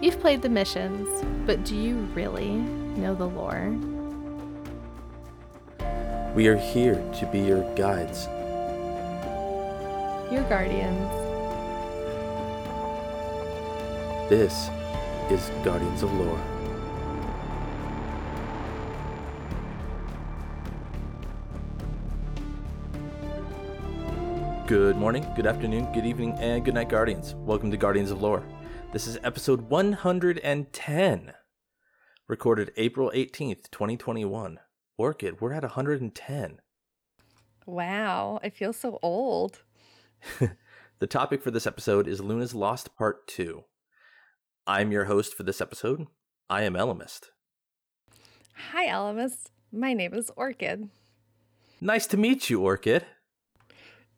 You've played the missions, but do you really know the lore? We are here to be your guides. Your guardians. This is Guardians of Lore. Good morning, good afternoon, good evening, and good night, Guardians. Welcome to Guardians of Lore. This is episode 110, recorded April 18th, 2021. Orchid, we're at 110. Wow, I feel so old. the topic for this episode is Luna's Lost Part 2. I'm your host for this episode. I am Elemist. Hi, Elemist. My name is Orchid. Nice to meet you, Orchid.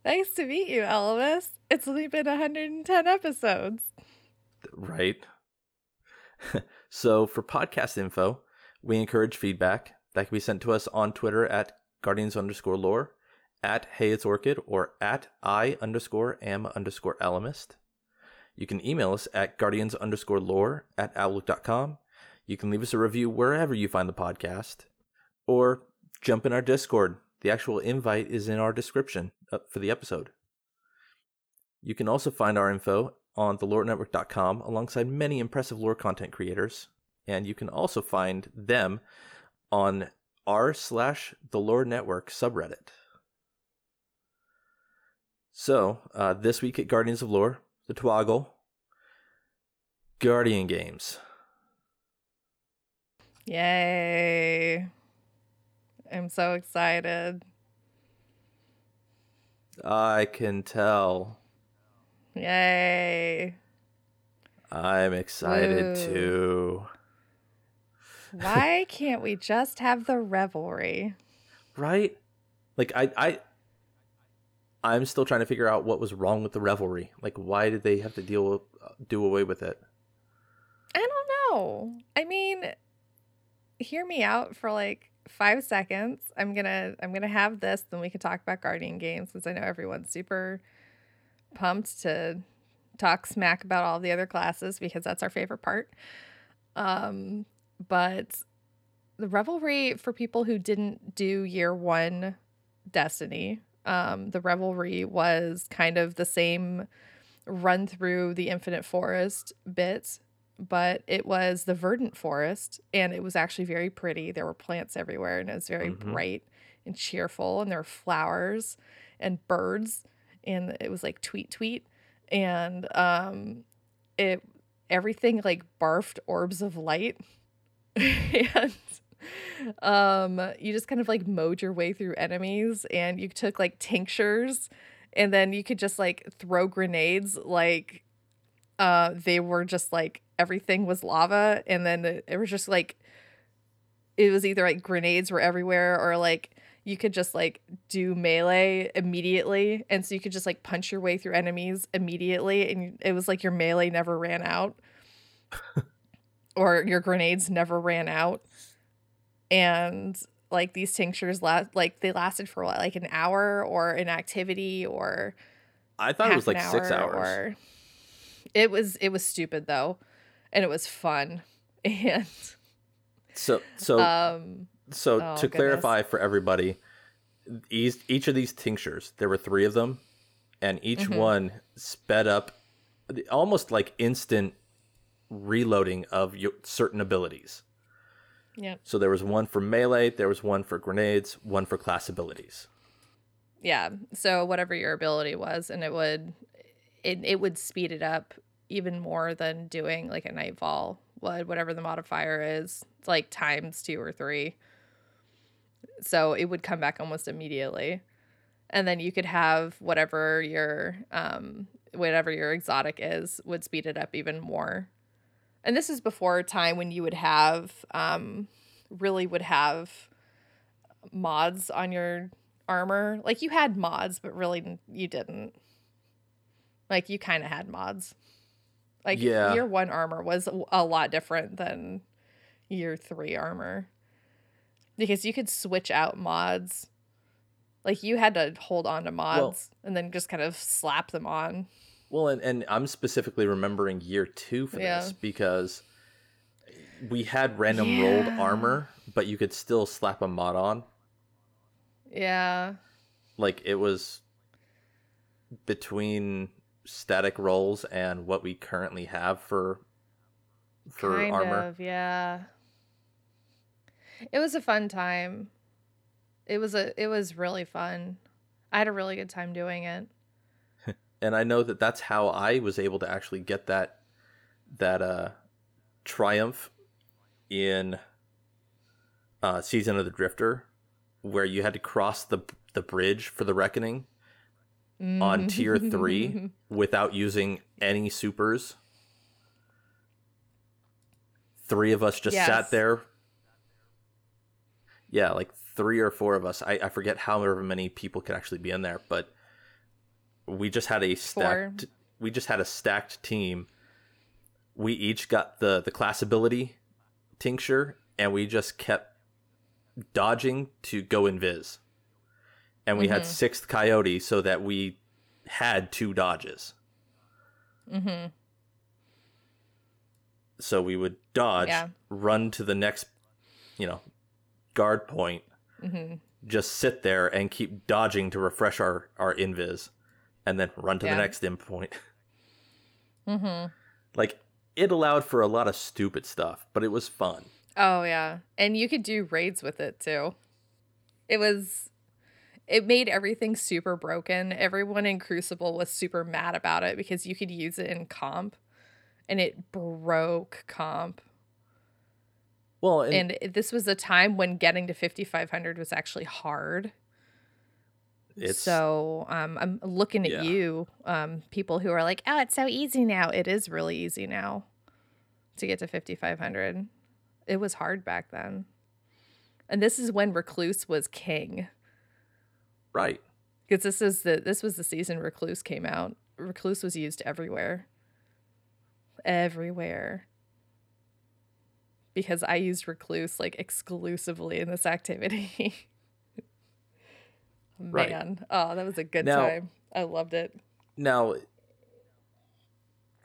Nice to meet you, Elvis. It's only been 110 episodes. Right. so, for podcast info, we encourage feedback that can be sent to us on Twitter at guardians underscore lore, at hey it's orchid, or at i underscore am underscore alamist. You can email us at guardians underscore lore at outlook.com. You can leave us a review wherever you find the podcast, or jump in our Discord the actual invite is in our description uh, for the episode. You can also find our info on thelorenetwork.com alongside many impressive lore content creators, and you can also find them on r slash the lore network subreddit. So, uh, this week at Guardians of Lore, the Twoggle, Guardian Games. Yay. I'm so excited. I can tell. Yay. I'm excited Woo. too. Why can't we just have the revelry? Right? Like I I I'm still trying to figure out what was wrong with the revelry. Like why did they have to deal with, uh, do away with it? I don't know. I mean, hear me out for like five seconds. I'm gonna I'm gonna have this, then we can talk about Guardian games since I know everyone's super pumped to talk smack about all the other classes because that's our favorite part. Um, but the revelry for people who didn't do year one Destiny, um, the revelry was kind of the same run through the Infinite Forest bit but it was the verdant forest and it was actually very pretty. There were plants everywhere and it was very mm-hmm. bright and cheerful and there were flowers and birds and it was like tweet tweet. And um it everything like barfed orbs of light. And um you just kind of like mowed your way through enemies and you took like tinctures and then you could just like throw grenades like uh they were just like everything was lava and then it, it was just like it was either like grenades were everywhere or like you could just like do melee immediately and so you could just like punch your way through enemies immediately and it was like your melee never ran out or your grenades never ran out and like these tinctures last like they lasted for what, like an hour or an activity or I thought it was like 6 hours. Or, it was it was stupid though and it was fun. And so so um so oh, to goodness. clarify for everybody, each each of these tinctures, there were three of them, and each mm-hmm. one sped up almost like instant reloading of your, certain abilities. Yeah. So there was one for melee, there was one for grenades, one for class abilities. Yeah. So whatever your ability was, and it would it, it would speed it up even more than doing like a nightfall would, whatever the modifier is. It's like times two or three. So it would come back almost immediately. And then you could have whatever your um whatever your exotic is would speed it up even more. And this is before a time when you would have um really would have mods on your armor. Like you had mods, but really you didn't. Like you kind of had mods. Like yeah. year one armor was a lot different than year three armor because you could switch out mods. Like you had to hold on to mods well, and then just kind of slap them on. Well, and, and I'm specifically remembering year two for Yeah. this because we had random rolled armor, but you could still slap a mod on. Yeah. Like it was between static rolls and what we currently have for for kind armor. of, yeah. It was a fun time. It was a it was really fun. I had a really good time doing it. and I know that that's how I was able to actually get that that uh triumph in uh season of the drifter where you had to cross the the bridge for the reckoning on tier 3 without using any supers three of us just Yes. sat there yeah like three or four of us I, I forget however many people could actually be in there but we just had a stacked we just had a stacked team we each got the the class ability tincture and we just kept dodging to go invis and we had Mhm. sixth coyote so that we had two dodges Mm-hmm. so we would dodge Yeah. run to the next you know guard point Mm-hmm. just sit there and keep dodging to refresh our our invis and then run to Yeah. the next endpoint Mm-hmm. like it allowed for a lot of stupid stuff but it was fun Oh yeah. And you could do raids with it too. It was it made everything super broken. Everyone in Crucible was super mad about it because you could use it in comp and it broke comp. Well and, And this was a time when getting to 5500 was actually hard. it's so um, I'm looking at Yeah. you, um, people who are like, "Oh, it's so easy now." It is really easy now to get to 5500. It was hard back then, and this is when Recluse was king. right Because this is the this was the season Recluse came out. Recluse was used everywhere, everywhere. Because I used Recluse like exclusively in this activity. Right. Man, oh, that was a good Now- time. I loved it. Now,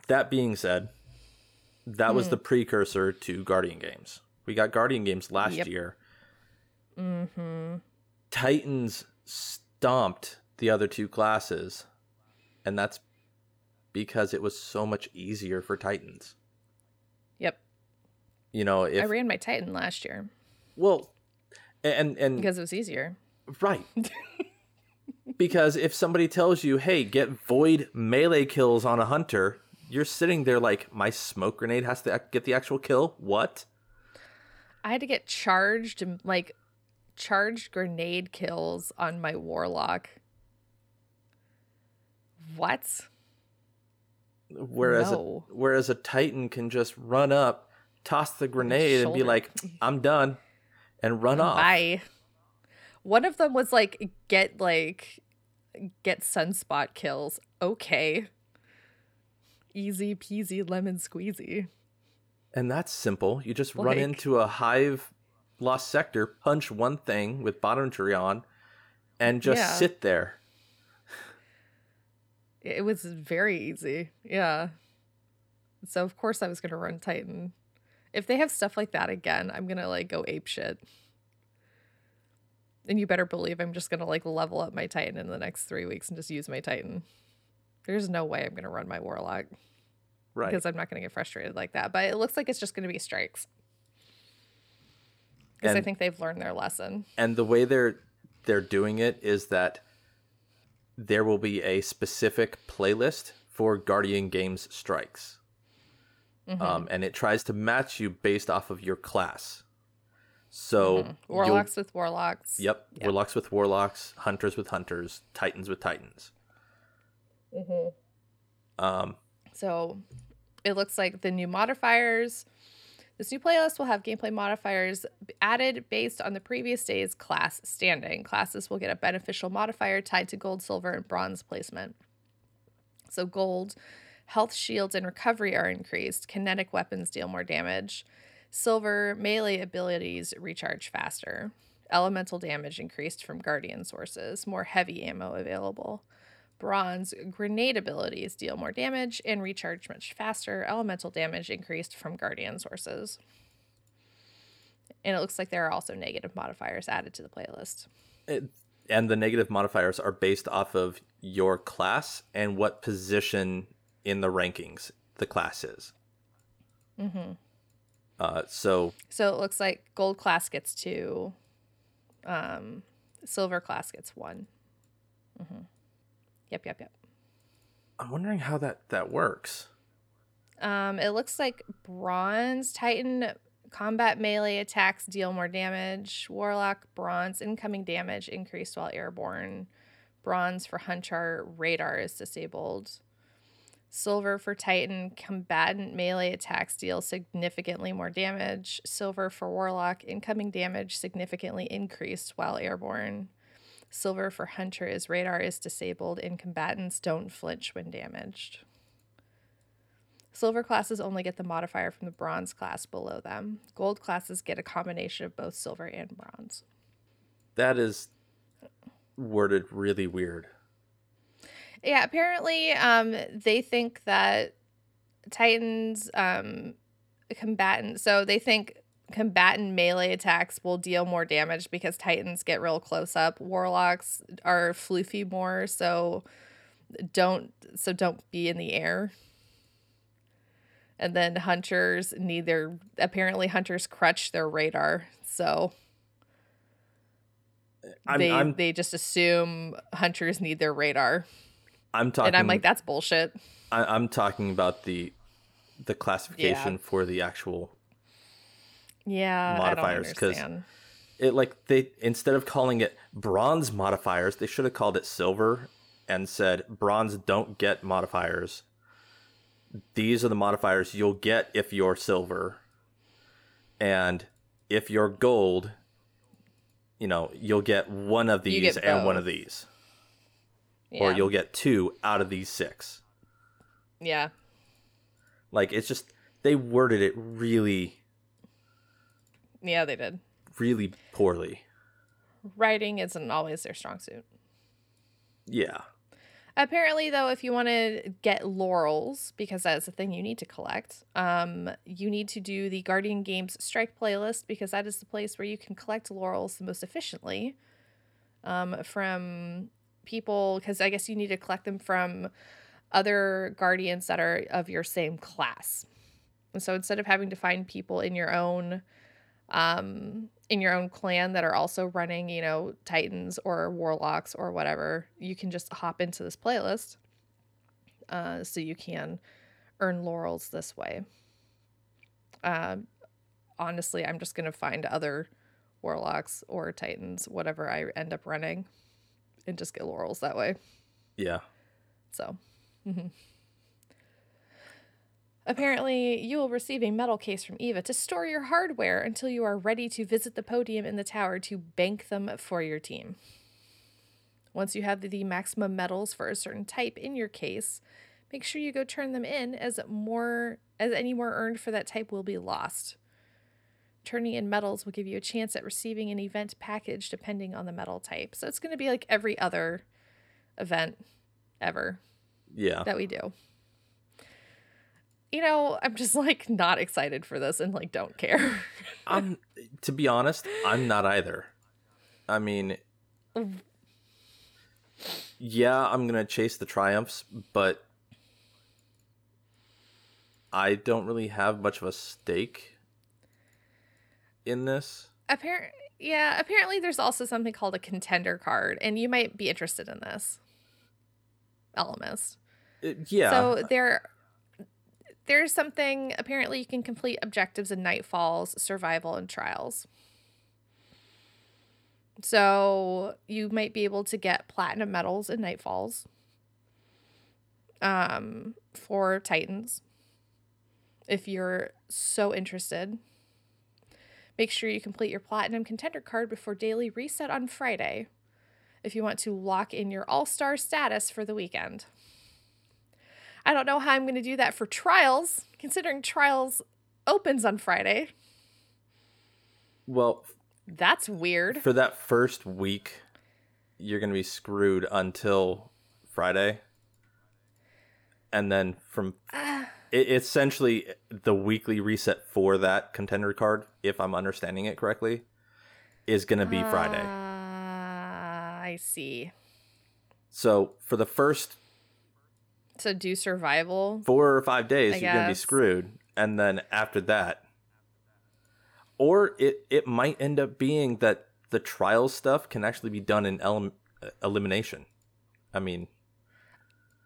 that being said, that was Hmm. the precursor to Guardian games. We got Guardian games last Yep. year. Mm-hmm. Titans stomped the other two classes, and that's because it was so much easier for Titans. You know, I ran my Titan last year well, and and because it was easier. Right. because if somebody tells you, hey, get void melee kills on a hunter, you're sitting there like, my smoke grenade has to get the actual kill? What? I had to get charged like charged grenade kills on my warlock. What? Whereas, No. a, whereas a Titan can just run up, toss the grenade, and be like, I'm done, and run off. Bye. One of them was like get like get sunspot kills. Okay. Easy peasy lemon squeezy. And that's simple. You just run into a hive lost sector, punch one thing with bottom tree on, and just Yeah. sit there. It was very easy. Yeah. So of course I was gonna run Titan. If they have stuff like that again, I'm gonna like go ape shit. And you better believe I'm just gonna like level up my Titan in the next three weeks and just use my Titan. There's no way I'm gonna run my Warlock Right. because I'm not gonna get frustrated like that. But it looks like it's just gonna be strikes. Because I think they've learned their lesson. and the way they're they're doing it is that there will be a specific playlist for Guardian Games strikes, Mhm. um, and it tries to match you based off of your class. So Mhm. you'll- Warlocks with warlocks. yep, Yep. warlocks with warlocks, hunters with hunters, titans with titans. Mhm. Um, So it looks like the new modifiers. This new playlist will have gameplay modifiers added based on the previous day's class standing. Classes will get a beneficial modifier tied to gold, silver, and bronze placement. So, gold, health, shields, and recovery are increased. Kinetic weapons deal more damage. Silver, melee abilities recharge faster. Elemental damage increased from guardian sources. More heavy ammo available. Bronze grenade abilities deal more damage and recharge much faster. Elemental damage increased from guardian sources. And it looks like there are also negative modifiers added to the playlist. It, and the negative modifiers are based off of your class and what position in the rankings the class is. Mm-hmm. Uh, so So it looks like gold class gets two, um, silver class gets one. Mm-hmm. Yep, yep, yep. I'm wondering how that that works. Um, it looks like bronze Titan combat melee attacks deal more damage. Warlock bronze incoming damage increased while airborne. Bronze for Hunter radar is disabled. Silver for Titan combatant melee attacks deal significantly more damage. Silver for Warlock incoming damage significantly increased while airborne. Silver for Hunter is radar is disabled and combatants don't flinch when damaged. Silver classes only get the modifier from the bronze class below them. Gold classes get a combination of both silver and bronze. That is worded really weird. Yeah, apparently um, they think that Titans um, combatant, so they think combatant melee attacks will deal more damage because Titans get real close up. Warlocks are floofy more, so don't so don't be in the air. And then hunters need their apparently hunters crutch their radar, so I'm, they I'm, they just assume hunters need their radar, I'm talking. and I'm like that's bullshit. I, I'm talking about the the classification Yeah. for the actual Yeah, Modifiers, because it like they instead of calling it bronze modifiers they should have called it silver and said bronze don't get modifiers these are the modifiers you'll get if you're silver and if you're gold you know you'll get one of these and one of these or you'll get two out of these six. Yeah, like it's just they worded it really yeah, they did. really poorly. Writing isn't always their strong suit. yeah. Apparently, though, if you want to get laurels, because that's the thing you need to collect, um, you need to do the Guardian Games Strike playlist because that is the place where you can collect laurels the most efficiently um, from people. Because I guess you need to collect them from other guardians that are of your same class. And so instead of having to find people in your own um in your own clan that are also running, you know, titans or warlocks or whatever, you can just hop into this playlist. Uh so you can earn laurels this way. Um honestly, I'm just to find other warlocks or titans whatever I end up running and just get laurels that way. yeah So, mhm. apparently, you will receive a medal case from Eva to store your hardware until you are ready to visit the podium in the tower to bank them for your team. Once you have the maximum medals for a certain type in your case, make sure you go turn them in as more as any more earned for that type will be lost. Turning in medals will give you a chance at receiving an event package depending on the medal type. So it's going to be like every other event ever yeah that we do. You know, I'm just like not excited for this and like don't care. I'm to be honest, I'm not either. I mean, yeah, I'm gonna chase the triumphs, but I don't really have much of a stake in this. Apparent yeah, apparently there's also something called a contender card, and you might be interested in this. Elemist. It- yeah, So there there's something apparently you can complete objectives in Nightfalls, survival, and trials. So you might be able to get platinum medals in Nightfalls. Um, for Titans. If you're so interested. Make sure you complete your platinum contender card before daily reset on Friday. If you want to lock in your all-star status for the weekend. I don't know how I'm going to do that for trials, considering trials opens on Friday. well, That's weird. for that first week, you're gonna be screwed until Friday, and then from it's essentially the weekly reset for that contender card, if I'm understanding it correctly, is going to be Friday. Ah, I see. So for the first So do survival. four or five days, I you're going to be screwed, and then after that, or it it might end up being that the trial stuff can actually be done in elim- uh, elimination. I mean,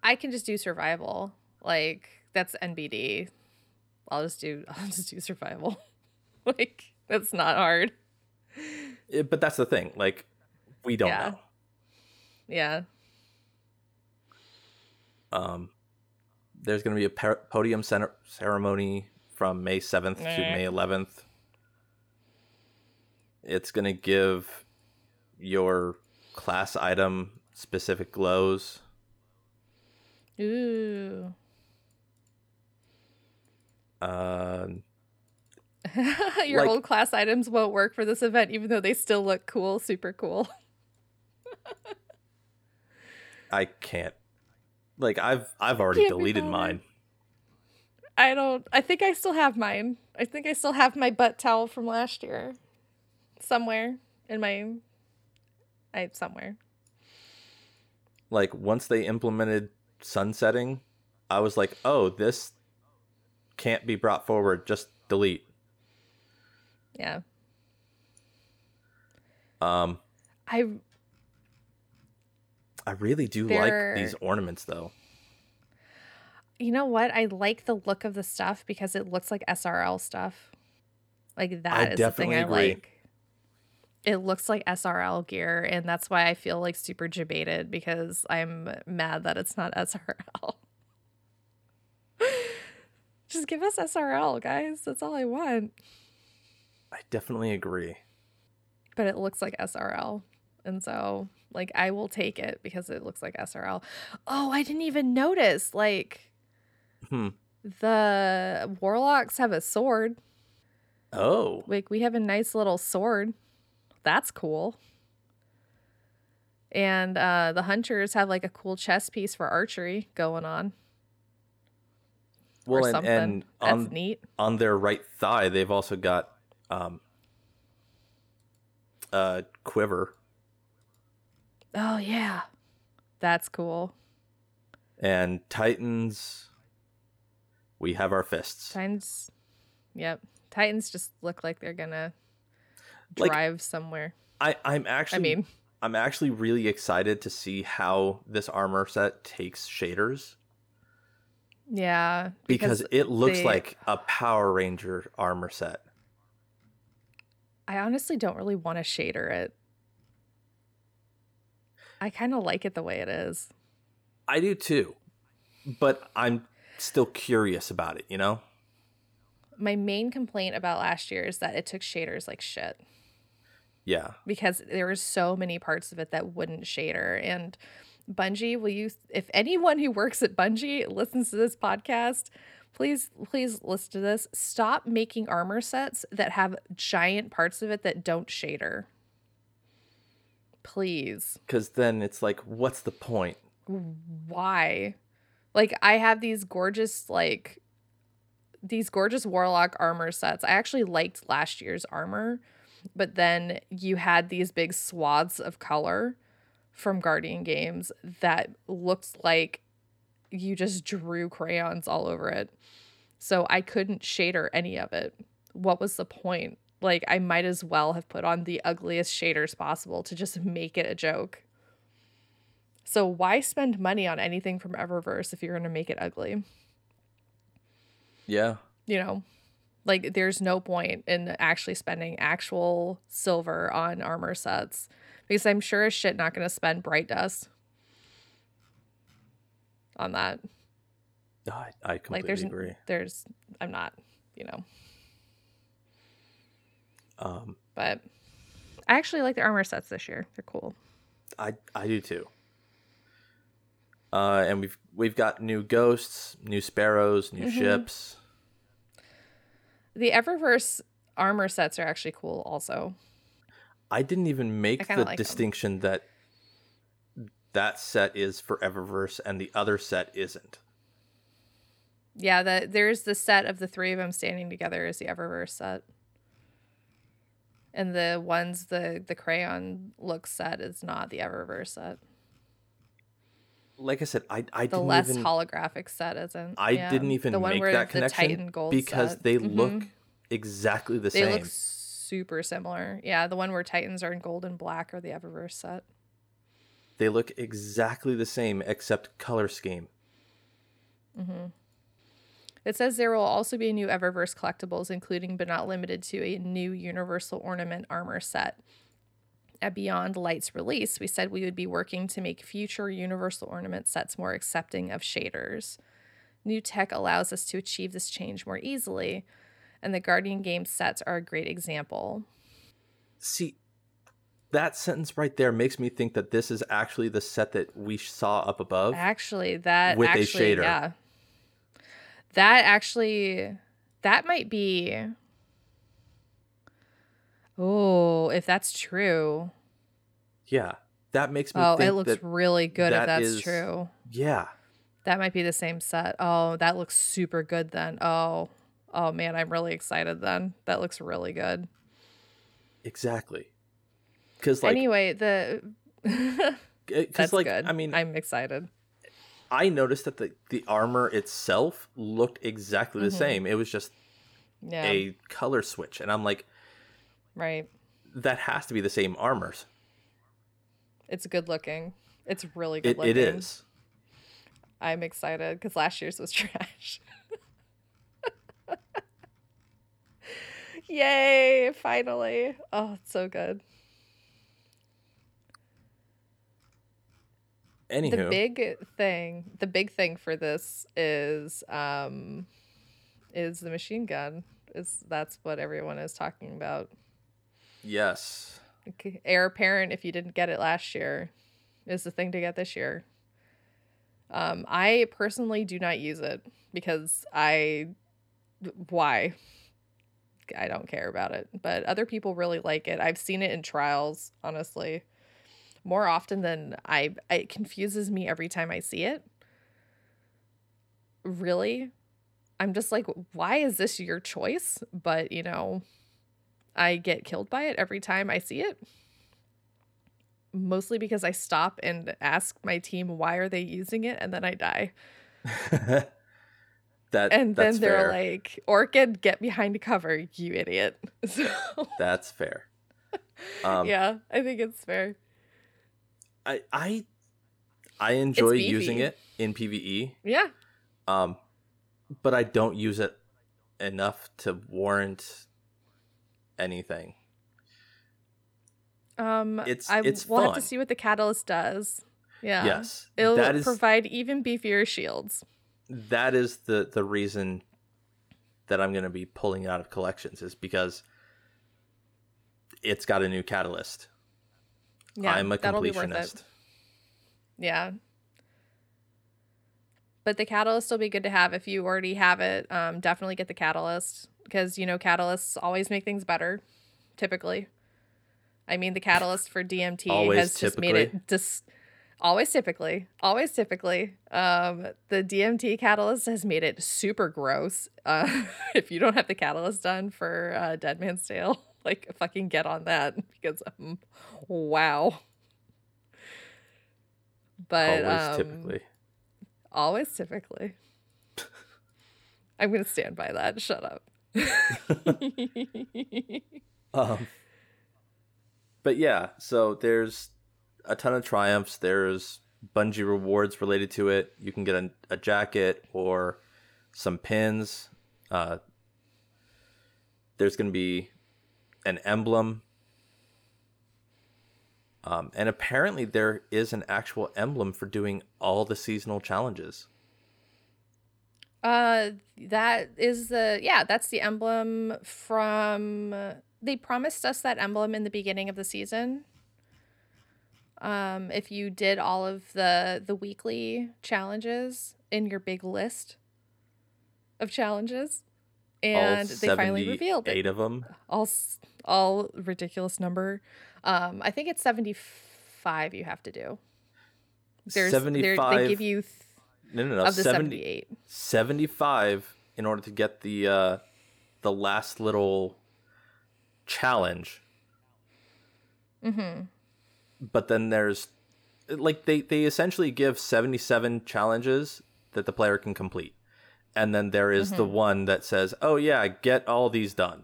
I can just do survival. Like that's NBD. I'll just do I'll just do survival. like that's not hard. it, but that's the thing. Like, we don't Yeah. know. Yeah. Um, there's going to be a par- podium center- ceremony from May 7th to May 11th. It's going to give your class item specific glows. Ooh. Uh, Your Like- old class items won't work for this event, even though they still look cool, super cool. I can't. Like I've I've already Can't deleted mine. I don't. I think I still have mine. I think I still have my butt towel from last year, somewhere in my. I somewhere. Like once they implemented sunsetting, I was like, "Oh, this can't be brought forward. Just delete." Yeah. Um, I I really do like these ornaments though. You know what? I like the look of the stuff because it looks like SRL stuff. Like that is the thing I agree. like. It looks like SRL gear, and that's why I feel like super debated because I'm mad that it's not SRL. Just give us SRL, guys. That's all I want. I definitely agree. But it looks like SRL. And so, like, I will take it because it looks like SRL. Oh, I didn't even notice. Like, Hmm. the warlocks have a sword. Oh, Like we have a nice little sword. That's cool. And uh the hunters have like a cool chess piece for archery going on well, or and, something. and That's on neat. on their right thigh, they've also got um a quiver Oh yeah. That's cool. and Titans. We have our fists. Titans Yep. Titans just look like they're gonna Like- drive somewhere. I I'm actually I mean, I'm actually really excited to see how this armor set takes shaders yeah. because, it looks they- like a Power Ranger armor set. I honestly don't really want to shader it. I kind of like it the way it is. I do too, but I'm still curious about it. You know? My main complaint about last year is that it took shaders like shit Yeah. because there were so many parts of it that wouldn't shader. And Bungie, will you, if anyone who works at Bungie listens to this podcast, please, please listen to this. Stop making armor sets that have giant parts of it that don't shader. Please. Because then it's like, what's the point? why like i have these gorgeous like these gorgeous warlock armor sets i actually liked last year's armor but then you had these big swaths of color from guardian games that looked like you just drew crayons all over it. So i couldn't shader any of it. What was the point? Like i might as well have put on the ugliest shaders possible to just make it a joke. So why spend money on anything from Eververse if you're going to make it ugly? Yeah. You know, like there's no point in actually spending actual silver on armor sets because I'm sure as shit not going to spend bright dust on that. I, I completely Like there's agree. there's I'm not, you know, Um, but I actually like the armor sets this year. They're cool. I I do too. Uh, and we've we've got new ghosts, new sparrows, new Mhm. ships. The Eververse armor sets are actually cool also. I didn't even make the like distinction that that set is for Eververse and the other set isn't. Yeah, the there's the set of the three of them standing together is the Eververse set. And the ones the the crayon look set is not the Eververse set. Like I said, I I The less even holographic set isn't. I yeah. didn't even the one make where that the connection Titan gold because set. they Mhm. look exactly the they same. Super similar. Yeah, the one where Titans are in gold and black are the Eververse set. They look exactly the same except color scheme. Mm-hmm. It says there will also be new Eververse collectibles, including but not limited to a new Universal Ornament armor set. At Beyond Light's release, we said we would be working to make future Universal Ornament sets more accepting of shaders. New tech allows us to achieve this change more easily, and the Guardian game sets are a great example. See, that sentence right there makes me think that this is actually the set that we saw up above. Actually, that With a shader. yeah, that actually, that might be. Oh, if that's true, Yeah, that makes me oh, it looks that really good if that's is- true. yeah, That might be the same set. Oh, that looks super good then. Oh, oh man, I'm really excited then. That looks really good. exactly. Cuz like anyway, the that's like good. I mean I'm excited. I noticed that the the armor itself looked exactly the Mhm. same. It was just Yeah, a color switch and I'm like right. that has to be the same armors. It's good looking. It's really good It, looking. it is. I'm excited because last year's was trash. Yay, finally. Oh, it's so good. Anywho, The big thing, the big thing for this is um is the machine gun. Is that's what everyone is talking about. yes. Okay, Heir apparent if you didn't get it last year is the thing to get this year. Um, I personally do not use it because I why I don't care about it, but other people really like it. I've seen it in trials, honestly, more often than I. It confuses me every time I see it. Really, I'm just like, why is this your choice? But you know, I get killed by it every time I see it. Mostly because I stop and ask my team why are they using it, and then I die. that And then they're fair. like, "Orchid, get behind the cover, you idiot." So that's fair. Um, yeah, I think it's fair. I I I enjoy using it in PVE. Yeah, Um, but I don't use it enough to warrant anything. um, It's- I it's we'll have to see what the catalyst does. Yeah, Yes, it'll that is provide even beefier shields. That is the the reason that I'm going to be pulling it out of collections is because it's got a new catalyst. Yeah, I'm a that'll be worth it. completionist. Yeah. But the catalyst will be good to have if you already have it. Um, definitely get the catalyst because you know catalysts always make things better. Typically, I mean the catalyst for DMT Always has just made it just always typically always typically um the dmt catalyst has made it super gross uh if you don't have the catalyst done for uh dead man's tale like fucking get on that because um, wow but Always um, typically. Always typically. I'm gonna stand by that. Shut up. Um, but yeah, so there's a ton of triumphs. There's Bungie rewards related to it. You can get a, a jacket or some pins. Uh, there's going to be an emblem. Um, and apparently, there is an actual emblem for doing all the seasonal challenges. uh that is the yeah, that's the emblem from they promised us that emblem in the beginning of the season. Um if you did all of the the weekly challenges in your big list of challenges and they finally revealed it. eight of them. all all ridiculous number. Um, I think it's seventy five. You have to do. There's 75 they give you th- no no no of the 70 78. 75 in order to get the uh the last little challenge mm-hmm. But then there's like they they essentially give 77 challenges that the player can complete. And then there is the one that says oh yeah get all these done.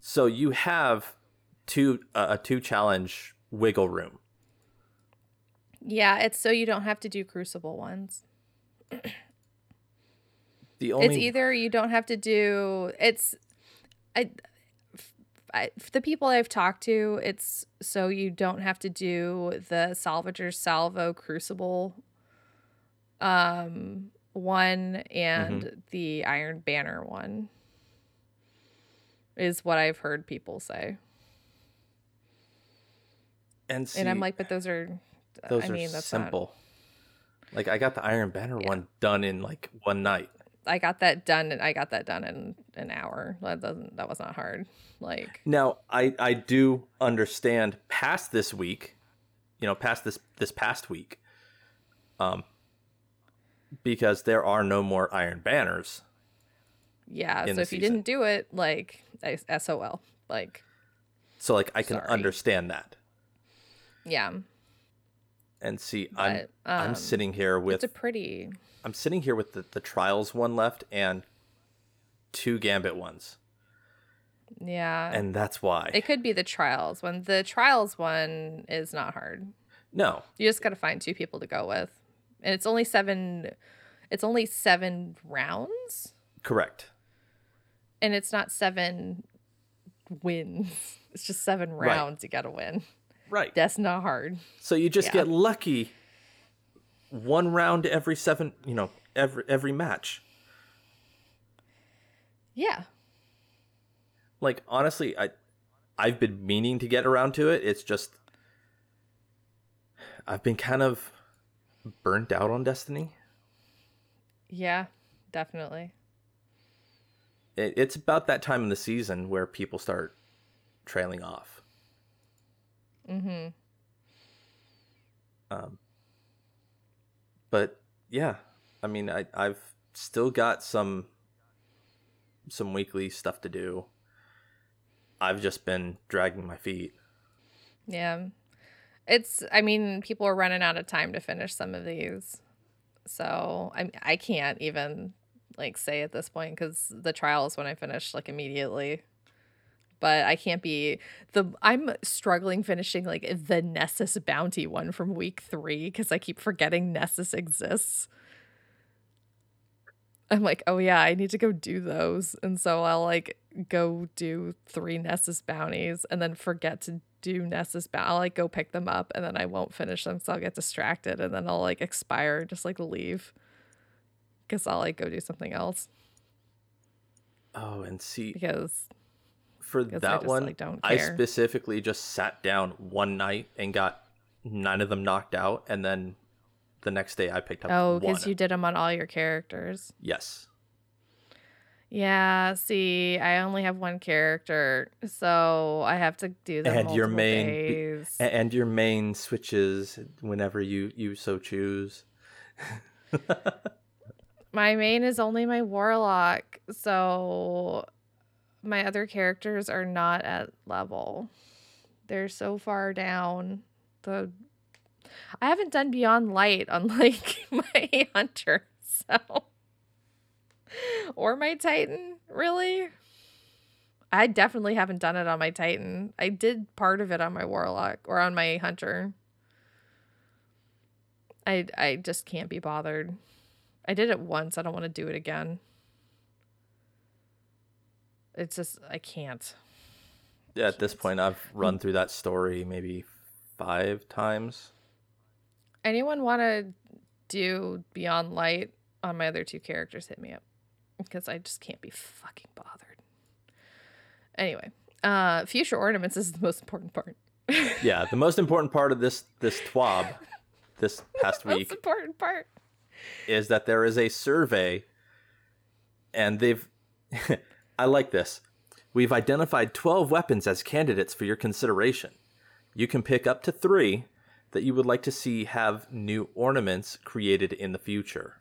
So you have two uh, a two challenge wiggle room. Yeah, it's so you don't have to do crucible ones. the only it's either you don't have to do it's I, I the people I've talked to, it's so you don't have to do the Salvager Salvo Crucible um one and the Iron Banner one is what I've heard people say. and, see, and I'm like, but those are those I are mean, that's not simple like i got the iron banner Yeah. one done in like one night I got that done and I got that done in an hour. That doesn't that was not hard. Like Now, I I do understand past this week, you know, past this this past week, um, because there are no more Iron Banners. yeah, so if you didn't do it, like I- SOL. Like So like I can Sorry. understand that yeah. and see. I'm But, I'm um, sitting here with It's a pretty I'm sitting here with the, the trials one left and two Gambit ones, yeah. and that's why. it could be the trials one. The trials one is not hard. no, You just got to find two people to go with. And it's only 7 it's only 7 rounds correct. and it's not 7 wins. It's just 7 Right. rounds you got to win. Right. That's not hard. So you just Yeah. get lucky. One round every seven, you know, every every match. Yeah. Like honestly, I I've been meaning to get around to it. It's just I've been kind of burnt out on Destiny. Yeah, definitely. It, it's about that time in the season where people start trailing off. Mhm. Um, but yeah, I mean, I I've still got some some weekly stuff to do. I've just been dragging my feet. Yeah. It's I mean, people are running out of time to finish some of these. So, I I can't even like say at this point cuz the trial is when I finish like immediately. But I can't be the I'm struggling finishing like the Nessus bounty one from week 3 cuz I keep forgetting Nessus exists. I'm like, "Oh yeah, I need to go do those." And so I'll like go do three Nessus bounties and then forget to do Nessus bounty. I'll like go pick them up and then I won't finish them, so I'll get distracted and then I'll like expire, just like leave. Cause I'll like go do something else Oh, and see because for I that just, one, like, I specifically just sat down one night and got nine of them knocked out, and then the next day I picked up Oh, because you did them on all your characters. Yes. Yeah, see, I only have one character, so I have to do them And your main days. And your main switches whenever you you so choose. My main is only my warlock, so my other characters are not at level. They're so far down. The I haven't done Beyond Light on like my hunter, so or my Titan, really. I definitely haven't done it on my Titan. I did part of it on my warlock or on my hunter. I I just can't be bothered. I did it once. I don't want to do it again. It's just I can't. Yeah, at this point, I've run through that story maybe five times. Anyone want to do Beyond Light on my other two characters? Hit me up because I just can't be fucking bothered. Anyway, uh, future ornaments is the most important part. Yeah, the most important part of this this twab this past most week important part. is that there is a survey and they've I like this. We've identified 12 weapons as candidates for your consideration. You can pick up to 3 that you would like to see have new ornaments created in the future.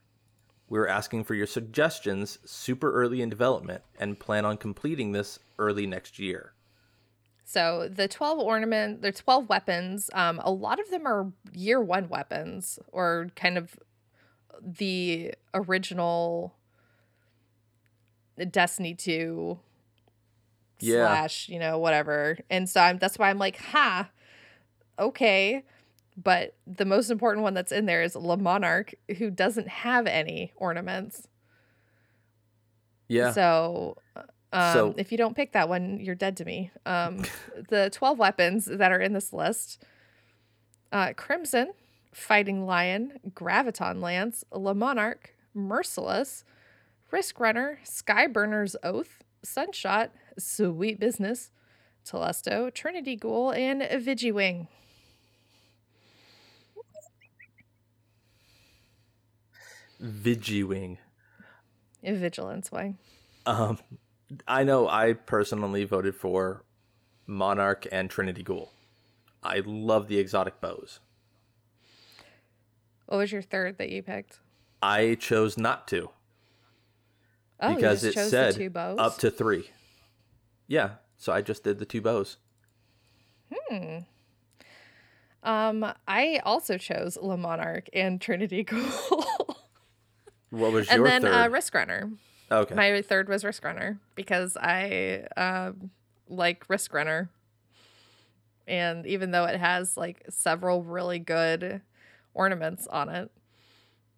We're asking for your suggestions super early in development and plan on completing this early next year. So the 12 ornament, they're 12 weapons. Um, a lot of them are year one weapons or kind of the original Destiny 2 Yeah. slash, you know, whatever. And so I'm, that's why I'm like, ha, okay. But the most important one that's in there is Le Monarch, who doesn't have any ornaments. Yeah. So, um, So- if you don't pick that one, you're dead to me. Um, the 12 weapons that are in this list uh, Crimson, Fighting Lion, Graviton Lance, Le Monarch, Merciless, Risk Runner, Skyburner's Oath, Sunshot, Sweet Business, Telesto, Trinity Ghoul, and Vigiwing. Vigiwing. Vigilance Wing. Um, I know I personally voted for Monarch and Trinity Ghoul. I love the exotic bows. What was your third that you picked? I chose not to Oh, because it said the two bows. up to three. Yeah, so I just did the two bows. Hmm. Um, I also chose Le Monarch and Trinity Ghoul. What was your and your then third? uh, Risk Runner. okay. My third was Risk Runner because I um, like Risk Runner. And even though it has like several really good ornaments on it,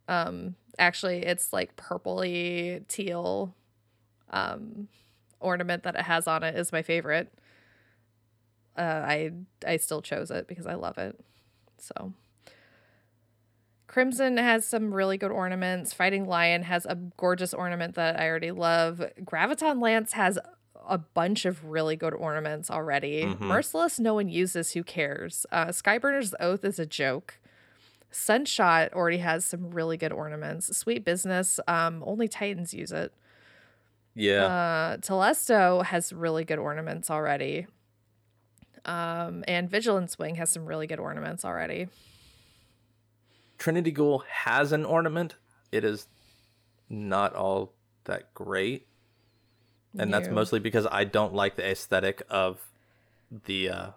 um, actually it's like purpley teal um, ornament that it has on it is my favorite. Uh, I I still chose it because I love it. So Crimson has some really good ornaments. Fighting Lion has a gorgeous ornament that I already love. Graviton Lance has a bunch of really good ornaments already. Mhm. Merciless, no one uses. Who cares? Uh, Skyburner's Oath is a joke. Sunshot already has some really good ornaments. Sweet Business, um, only Titans use it. yeah. Uh, Telesto has really good ornaments already. Um, and Vigilance Wing has some really good ornaments already. Trinity Ghoul has an ornament. It is not all that great. And that's mostly because I don't like the aesthetic of the uh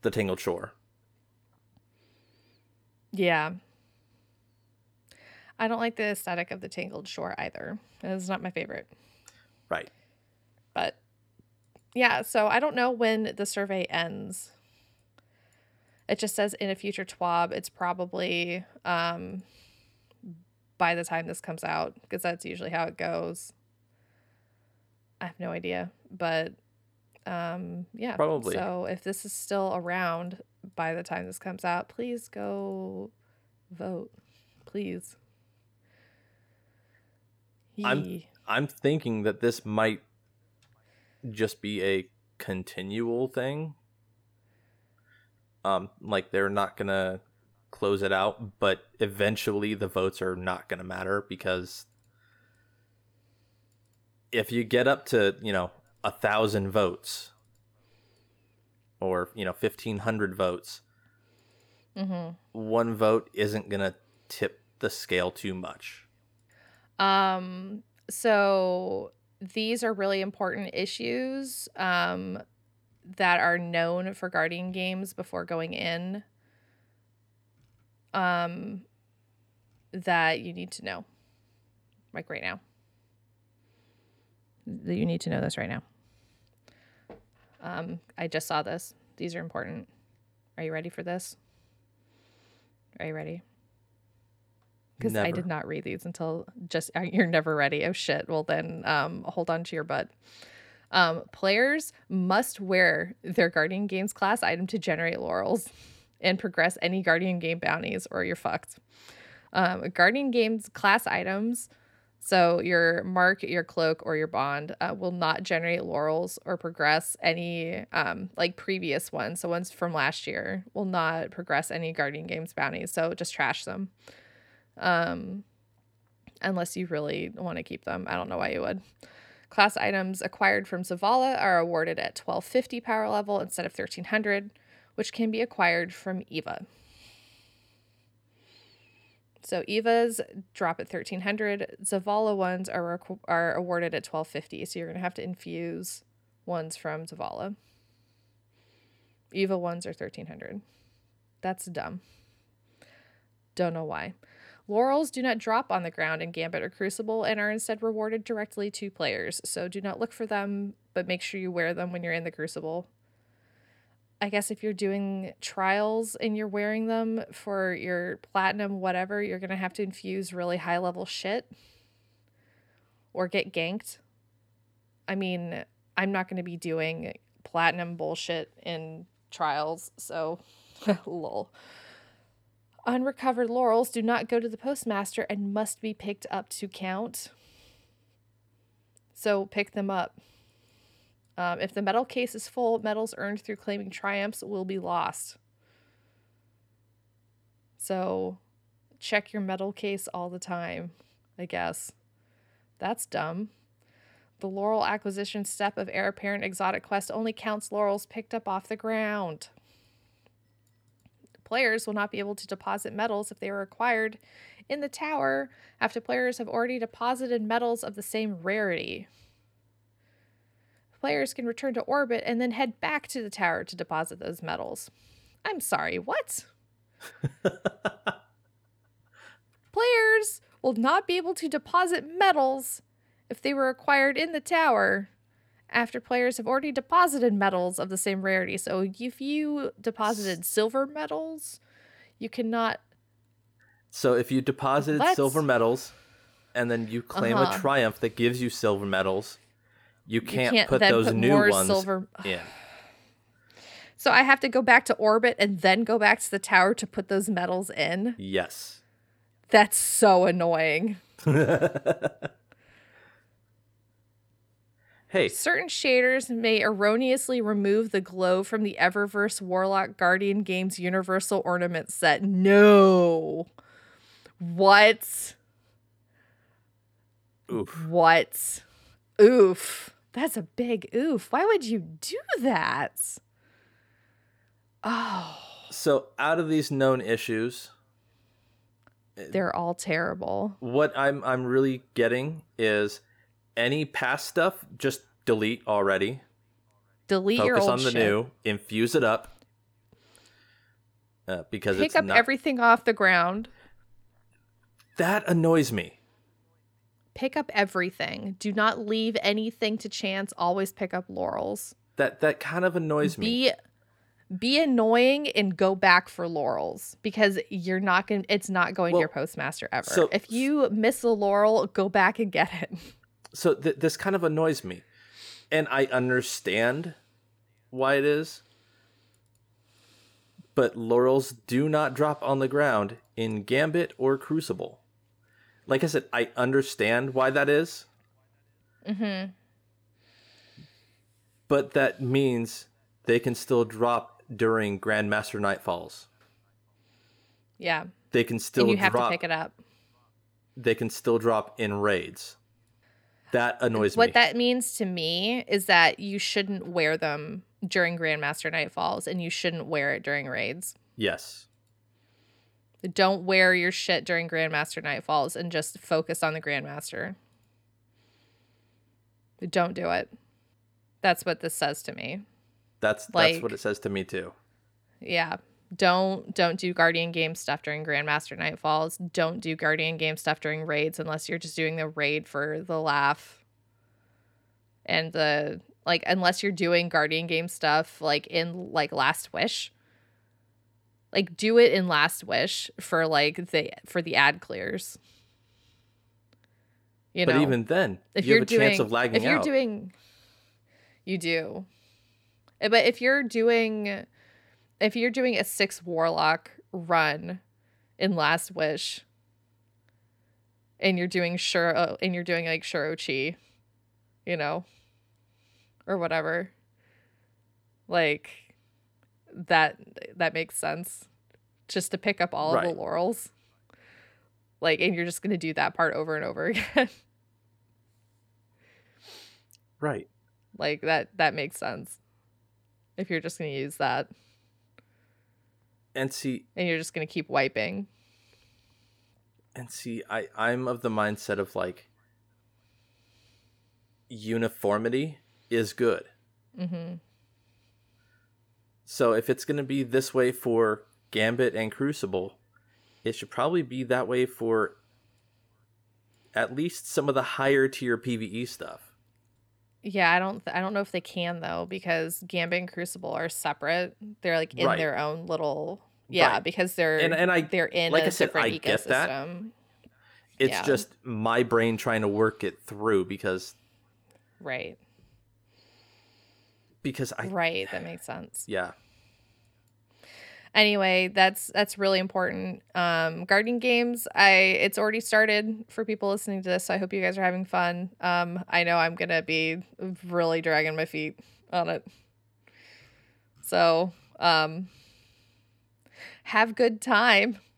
the Tangled Shore. Yeah. I don't like the aesthetic of the Tangled Shore either. It's not my favorite. Right. But yeah, so I don't know when the survey ends. It just says in a future TWAB. It's probably um, by the time this comes out, because that's usually how it goes. I have no idea. But um, yeah. Probably. So if this is still around by the time this comes out, please go vote. Please. I'm- I'm thinking that this might just be a continual thing. Um, like they're not gonna close it out, but eventually the votes are not gonna matter because if you get up to you know a thousand votes or you know fifteen hundred votes, Mhm. one vote isn't gonna tip the scale too much. Um, so these are really important issues um, that are known for Guardian games before going in. Um, that you need to know, like right now. That you need to know this right now. Um, I just saw this. These are important. Are you ready for this? Are you ready? because I did not read these until just uh, you're never ready. Oh shit. Well then um hold on to your butt. Um players must wear their Guardian Games class item to generate laurels and progress any Guardian game bounties or you're fucked. Um Guardian Games class items so your mark, your cloak, or your bond uh, will not generate laurels or progress any um, like previous ones. So ones from last year will not progress any Guardian Games bounties. So just trash them um, unless you really want to keep them. I don't know why you would. Class items acquired from Zavala are awarded at 1250 power level instead of 1300. which can be acquired from Eva. So Eva's drop at 1300. Zavala ones are requ- are awarded at 1250. So you're going to have to infuse ones from Zavala. Eva ones are 1300. That's dumb. Don't know why. Laurels do not drop on the ground in Gambit or Crucible and are instead rewarded directly to players. So do not look for them, but make sure you wear them when you're in the Crucible. I guess if you're doing trials and you're wearing them for your platinum, whatever, you're going to have to infuse really high level shit or get ganked. I mean, I'm not going to be doing platinum bullshit in trials, so lol. Unrecovered laurels do not go to the postmaster and must be picked up to count. So pick them up. Um, if the medal case is full, medals earned through claiming triumphs will be lost. So check your medal case all the time, I guess. That's dumb. The laurel acquisition step of heir apparent exotic quest only counts laurels picked up off the ground. Players will not be able to deposit medals if they are acquired in the tower after players have already deposited medals of the same rarity players can return to orbit and then head back to the tower to deposit those medals. I'm sorry, what? players will not be able to deposit medals if they were acquired in the tower after players have already deposited medals of the same rarity. So if you deposited silver medals, you cannot. So if you deposited Let's- silver medals and then you claim Uh-huh. a triumph that gives you silver medals, you can't, can't put those put new ones silver- in. So I have to go back to orbit and then go back to the tower to put those medals in. Yes. That's so annoying. Hey, Certain shaders may erroneously remove the glow from the Eververse Warlock Guardian Games Universal Ornament set. No. What? oof. What? Oof. That's a big oof. Why would you do that? Oh, So out of these known issues, eh, they're all terrible. what I'm I'm really getting is any past stuff just delete already. Delete your Focus old on the shit. new, infuse it up. Uh, because Pick up not everything off the ground. that annoys me. Pick up everything. Do not leave anything to chance. Always pick up laurels. That that kind of annoys me. be be annoying and go back for laurels because you're not going it's not going Well, to your postmaster ever. so- if you miss a laurel, go back and get it. so th- this kind of annoys me and i understand why it is but laurels do not drop on the ground in gambit or crucible like i said i understand why that is Mm-hmm. but that means they can still drop during grandmaster nightfalls Yeah. they can still and you have drop to pick it up. they can still drop in raids that annoys What me What that means to me is that you shouldn't wear them during Grandmaster Nightfalls and you shouldn't wear it during raids. yes Don't wear your shit during Grandmaster Nightfalls and just focus on the Grandmaster. Don't do it. That's what this says to me. that's that's what it says to me too Yeah. Don't don't do Guardian game stuff during Grandmaster Nightfalls. Don't do Guardian game stuff during raids unless you're just doing the raid for the laugh. And the like unless you're doing Guardian game stuff like in like Last Wish. Like do it in Last Wish for like the for the ad clears. You but know, even then if you you're have a doing chance of lagging if you're out doing you do Uh, but if you're doing if you're doing a six warlock run in last wish and you're doing sure uh, and you're doing like Shuro Chi, you know or whatever like that that makes sense just to pick up all of the laurels like and you're just going to do that part over and over again right Like that that makes sense. If you're just going to use that. And see, and you're just gonna keep wiping. and see, I I'm of the mindset of like uniformity is good. Mm-hmm. So if it's going to be this way for Gambit and Crucible, it should probably be that way for at least some of the higher tier PvE stuff. Yeah, I don't. I don't know if they can though because Gambit and Crucible are separate. They're like in Right. their own little. Yeah, Right. because they're And- and I- they're in like a I said, I ecosystem. get that. It's Yeah. just my brain trying to work it through because Right. because I Right. That makes sense. yeah. Anyway that's that's really important. Um Guardian games i it's already started for people listening to this so i hope you guys are having fun. Um i know i'm gonna be really dragging my feet on it. So um have good time.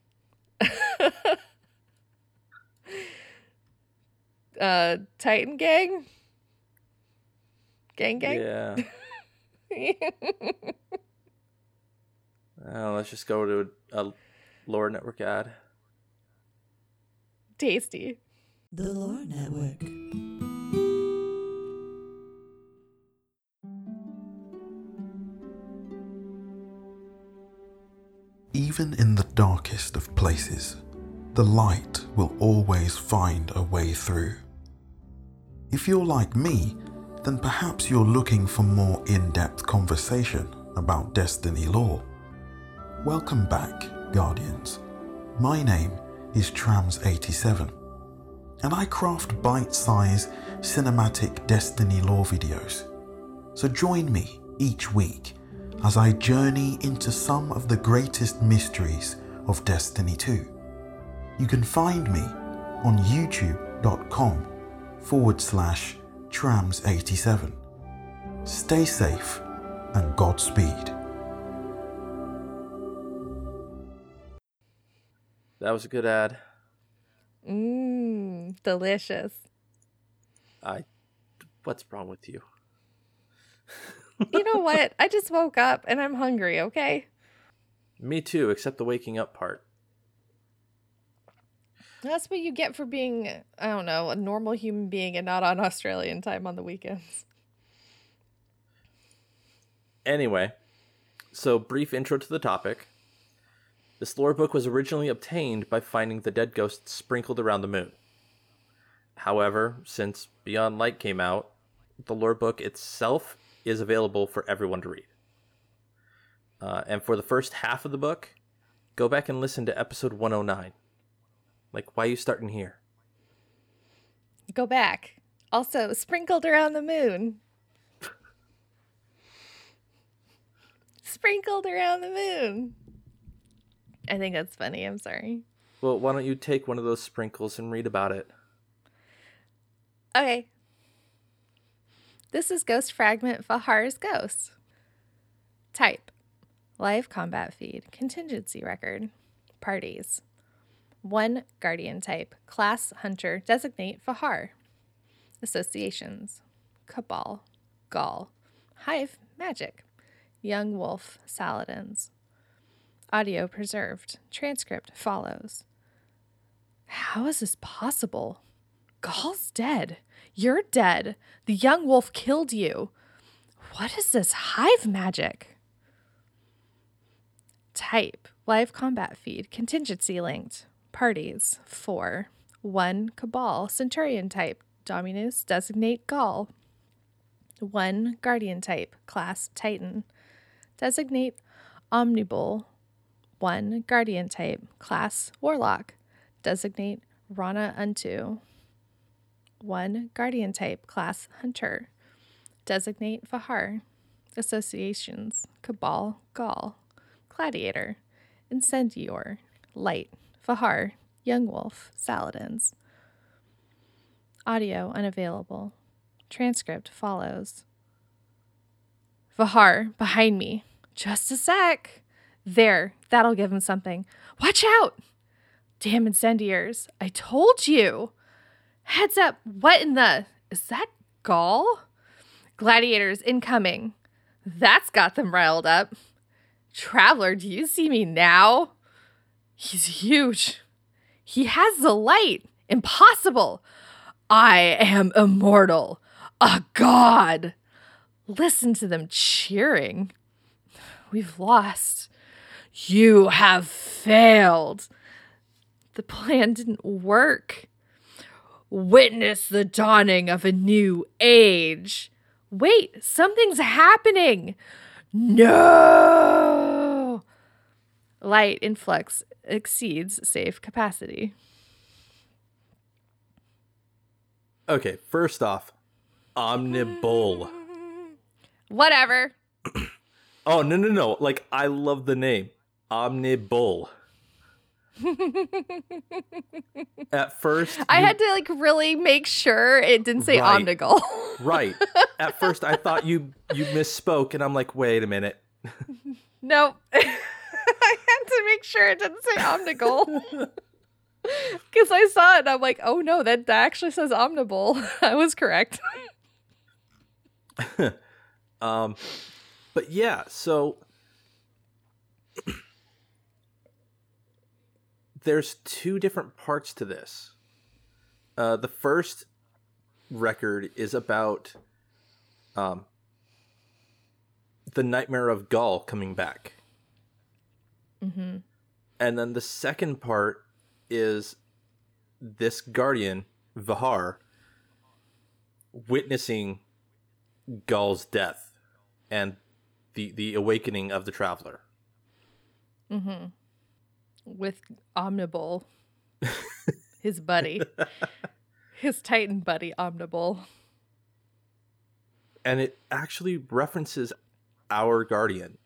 Uh titan gang? Gang gang? Yeah. Uh, let's just go to a Lore Network ad. tasty The Lore Network. Even in the darkest of places, the light will always find a way through. If you're like me, then perhaps you're looking for more in depth conversation about Destiny lore. Welcome back, Guardians. My name is Trams87, and I craft bite sized cinematic Destiny lore videos. So join me each week as I journey into some of the greatest mysteries of Destiny 2. You can find me on youtube.com forward slash trams87. Stay safe and Godspeed. That was a good ad. Mmm, delicious. I what's wrong with you? You know what? I just woke up and I'm hungry, okay? Me too, except the waking up part. That's what you get for being, I don't know, a normal human being and not on Australian time on the weekends. Anyway, so brief intro to the topic. This lore book was originally obtained by finding the dead ghosts sprinkled around the moon. However, since Beyond Light came out, the lore book itself is available for everyone to read. Uh, and for the first half of the book, go back and listen to episode 109. Like, why are you starting here? Go back. Also, sprinkled around the moon. sprinkled around the moon. I think that's funny. I'm sorry. Well, why don't you take one of those sprinkles and read about it? Okay. This is Ghost Fragment Fahar's Ghost. Type Live combat feed. Contingency record. Parties. One Guardian type. Class Hunter. Designate Fahar. Associations. Cabal. Ghaul. Hive. Magic. Young Wolf. Saladins. Audio preserved. Transcript follows. How is this possible? Ghaul's dead. You're dead. The young wolf killed you. What is this hive magic? Type live combat feed contingency linked parties 4 1 cabal centurion type dominus designate ghaul 1 guardian type class titan designate omnibul 1 guardian type class warlock designate rana unto one guardian type class hunter. Designate Fahar. Associations Cabal Ghaul. Gladiator. Incendior. Light. Fahar. Young Wolf. Saladins. Audio unavailable. Transcript follows. Fahar, behind me. Just a sec. There, that'll give him something. Watch out! Damn incendiaries. I told you. Heads up. What in the. Is that Ghaul? Gladiators incoming. That's got them riled up. Traveler, do you see me now? He's huge. He has the light. Impossible. I am immortal. A god. Listen to them cheering. We've lost. You have failed. The plan didn't work. Witness the dawning of a new age. Wait, something's happening. No. Light influx exceeds safe capacity. Okay, first off, Omnibul. Whatever. Oh no no no! Like I love the name Omnibul. At first, I you- had to like really make sure it didn't say Right. omnigal. right. At first, I thought you you misspoke, and I'm like, wait a minute. nope. I had to make sure it didn't say omnigal. Because I saw it and I'm like, oh no, that, that actually says omnibul. I was correct. Um, but yeah, so there's two different parts to this. Uh, the first record is about um, the nightmare of Ghaul coming back. Mm-hmm. And then the second part is this guardian, Vahar, witnessing Ghaul's death and the the awakening of the traveler. Mm-hmm. With omnibul. His buddy. His Titan buddy, omnibul. And it actually references our guardian,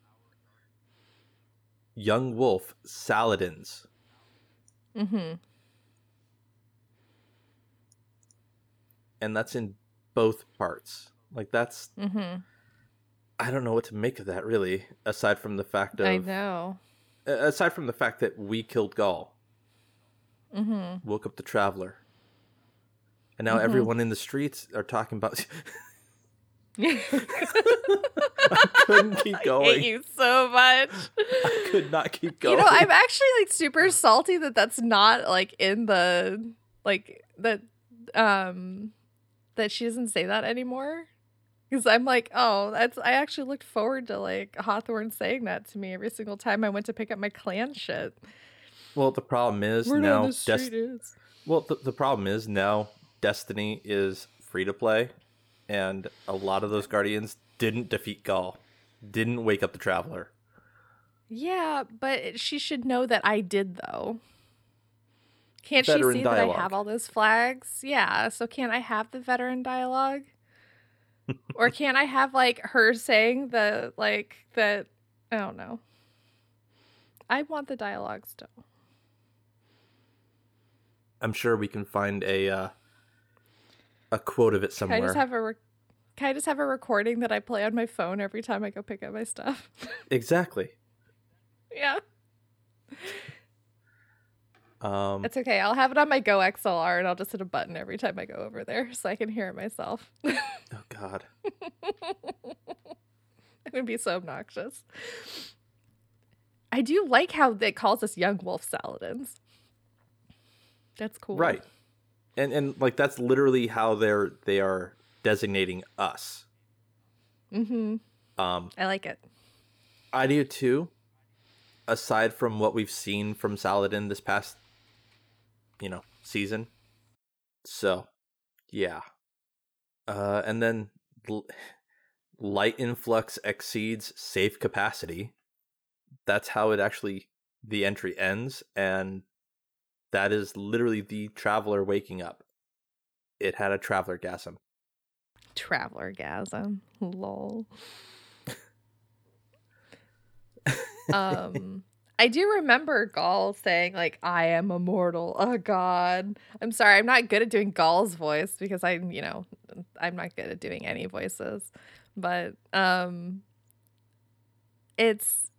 young wolf Saladin's. Mm-hmm. And that's in both parts. Like that's Mm-hmm. I don't know what to make of that really, aside from the fact of I know. Aside from the fact that we killed Ghaul, Mm-hmm. woke up the traveler, and now Mhm. everyone in the streets are talking about. I couldn't keep going. I hate you so much. I could not keep going. You know, I'm actually like super salty that that's not like in the like that um that she doesn't say that anymore. Because I'm like, oh, that's I actually looked forward to like Hawthorne saying that to me every single time I went to pick up my clan shit. well, the problem is Word now. on the Des- is. well, the, the problem is now Destiny is free to play, and a lot of those guardians didn't defeat Ghaul, didn't wake up the traveler. Yeah, but she should know that I did though. Can't Veteran she see that I have all those flags? Yeah, so can't I have the veteran dialogue? Or can't I have like her saying the like that I don't know. I want the dialogue still. I'm sure we can find a uh, a quote of it Can somewhere. I just have a re- can I just have a recording that I play on my phone every time I go pick up my stuff? exactly. yeah. Um, It's okay. I'll have it on my GoXLR and I'll just hit a button every time I go over there so I can hear it myself. oh God. It would be so obnoxious. I do like how it calls us young wolf saladins. That's cool. Right. And and like that's literally how they're they are designating us. Mm-hmm. Um I like it. I do too. Aside from what we've seen from Saladin this past you know, season. So, yeah. Uh and then l- light influx exceeds safe capacity. That's how it actually the entry ends and that is literally the traveler waking up. It had a traveler gasm. Traveler gasm. Lol. um I do remember Ghaul saying like I am immortal. Oh god. I'm sorry. I'm not good at doing Ghaul's voice because I'm, you know, I'm not good at doing any voices. But um it's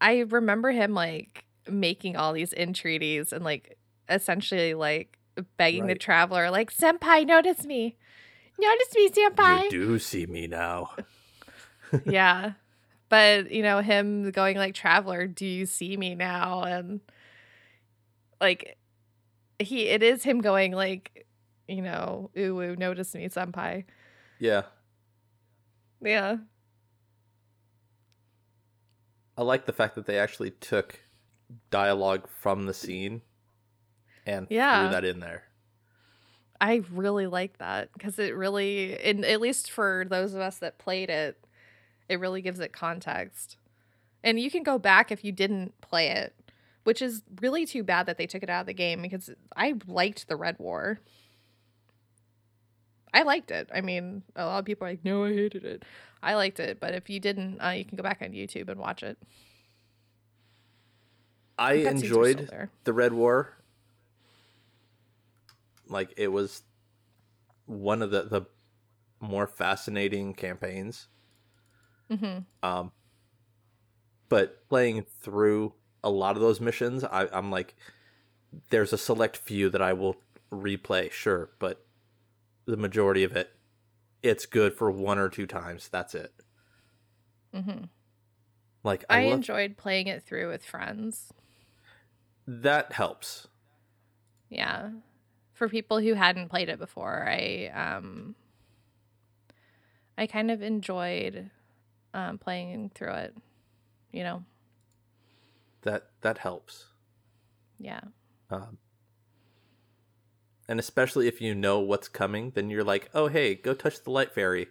I remember him like making all these entreaties and like essentially like begging the traveler like senpai notice me. Notice me senpai. You do see me now. yeah. But, you know, him going like, Traveler, do you see me now? And like, he, it is him going like, you know, ooh, ooh notice me, senpai. Yeah. Yeah. I like the fact that they actually took dialogue from the scene and Yeah. threw that in there. I really like that because it really, and at least for those of us that played it, it really gives it context. And you can go back if you didn't play it, which is really too bad that they took it out of the game because I liked the Red War. I liked it. I mean, a lot of people are like, no, I hated it. I liked it, but if you didn't, uh, you can go back on YouTube and watch it. I enjoyed the Red War. Like it was one of the the more fascinating campaigns. Mm-hmm. Um, but playing through a lot of those missions, I, I'm like, there's a select few that I will replay, sure, but the majority of it, it's good for one or two times. That's it. Mm-hmm. Like I, I, love, enjoyed playing it through with friends. that helps. Yeah. For people who hadn't played it before, I um I kind of enjoyed um playing through it. You know. That that helps. Yeah. Um, and especially if you know what's coming, then you're like, oh hey, go touch the light fairy,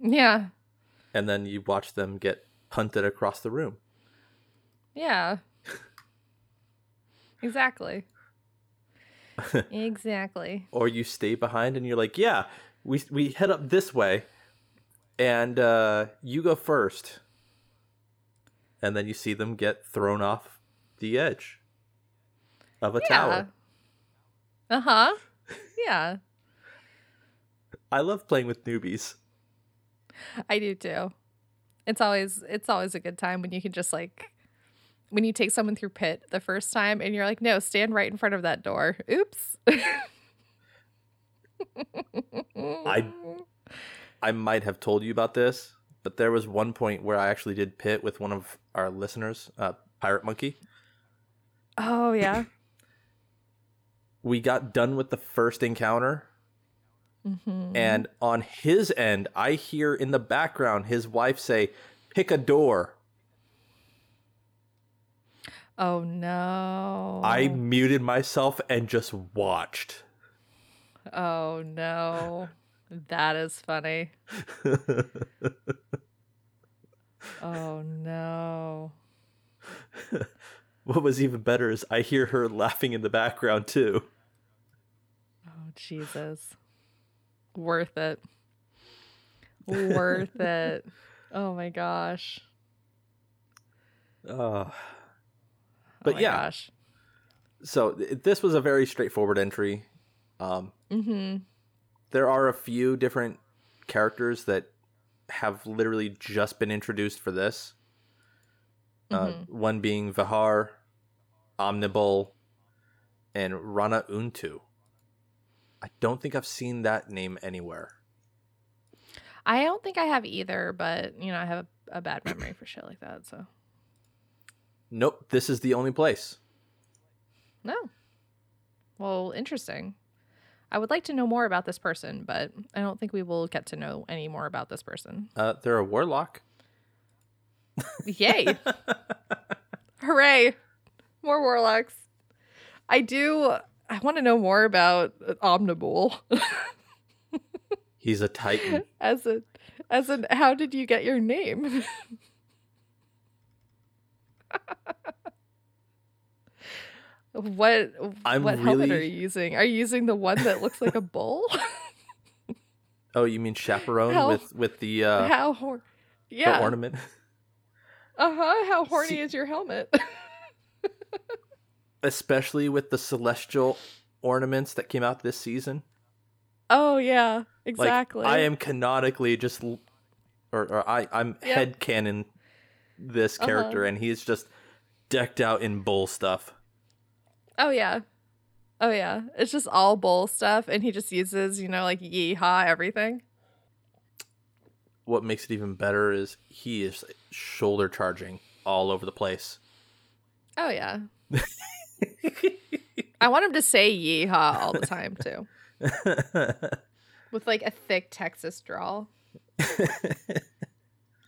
Yeah. and then you watch them get hunted across the room. Yeah. exactly. exactly. or you stay behind and you're like, yeah, we we head up this way, and uh, you go first, and then you see them get thrown off the edge of a tower. Uh-huh. Yeah. I love playing with newbies. I do too. It's always it's always a good time when you can just like when you take someone through pit the first time and you're like, no, stand right in front of that door. Oops. I I might have told you about this, but there was one point where I actually did pit with one of our listeners, uh, Pirate Monkey. Oh yeah. We got done with the first encounter, Mhm. and on his end, I hear in the background his wife say, "Pick a door." Oh no. I muted myself and just watched. Oh no. That is funny. Oh no. what was even better is I hear her laughing in the background too. Oh Jesus. Worth it. Worth it. Oh my gosh. Uh, Oh But my yeah. Gosh. so th- this was a very straightforward entry. Um, Mm-hmm. There are a few different characters that have literally just been introduced for this. Uh, one being Vihar, Omnibul, and Rana Untu. I don't think I've seen that name anywhere. I don't think I have either, but you know, I have a, a bad memory for shit like that. So Nope, this is the only place. no. Well, interesting. I would like to know more about this person, but I don't think we will get to know any more about this person. Uh, they're a warlock. Yay! Hooray! More warlocks. I do. I want to know more about Omnibul. He's a titan. as a, as an, how did you get your name? what I'm what helmet are you using? Are you using the one that looks like a bull? oh, you mean chaperone How- with with the uh, how hor- the yeah. ornament? Uh huh. How horny See- is your helmet? Especially with the celestial ornaments that came out this season. oh yeah, Like, exactly. I am canonically just, or, or I I'm Yep. head canon this character, Uh-huh. and he's just decked out in bull stuff. Oh yeah. Oh yeah. It's just all bull stuff and he just uses, you know, like yeehaw everything. what makes it even better is he is shoulder charging all over the place. Oh yeah. I want him to say yeehaw all the time too. With like a thick Texas drawl.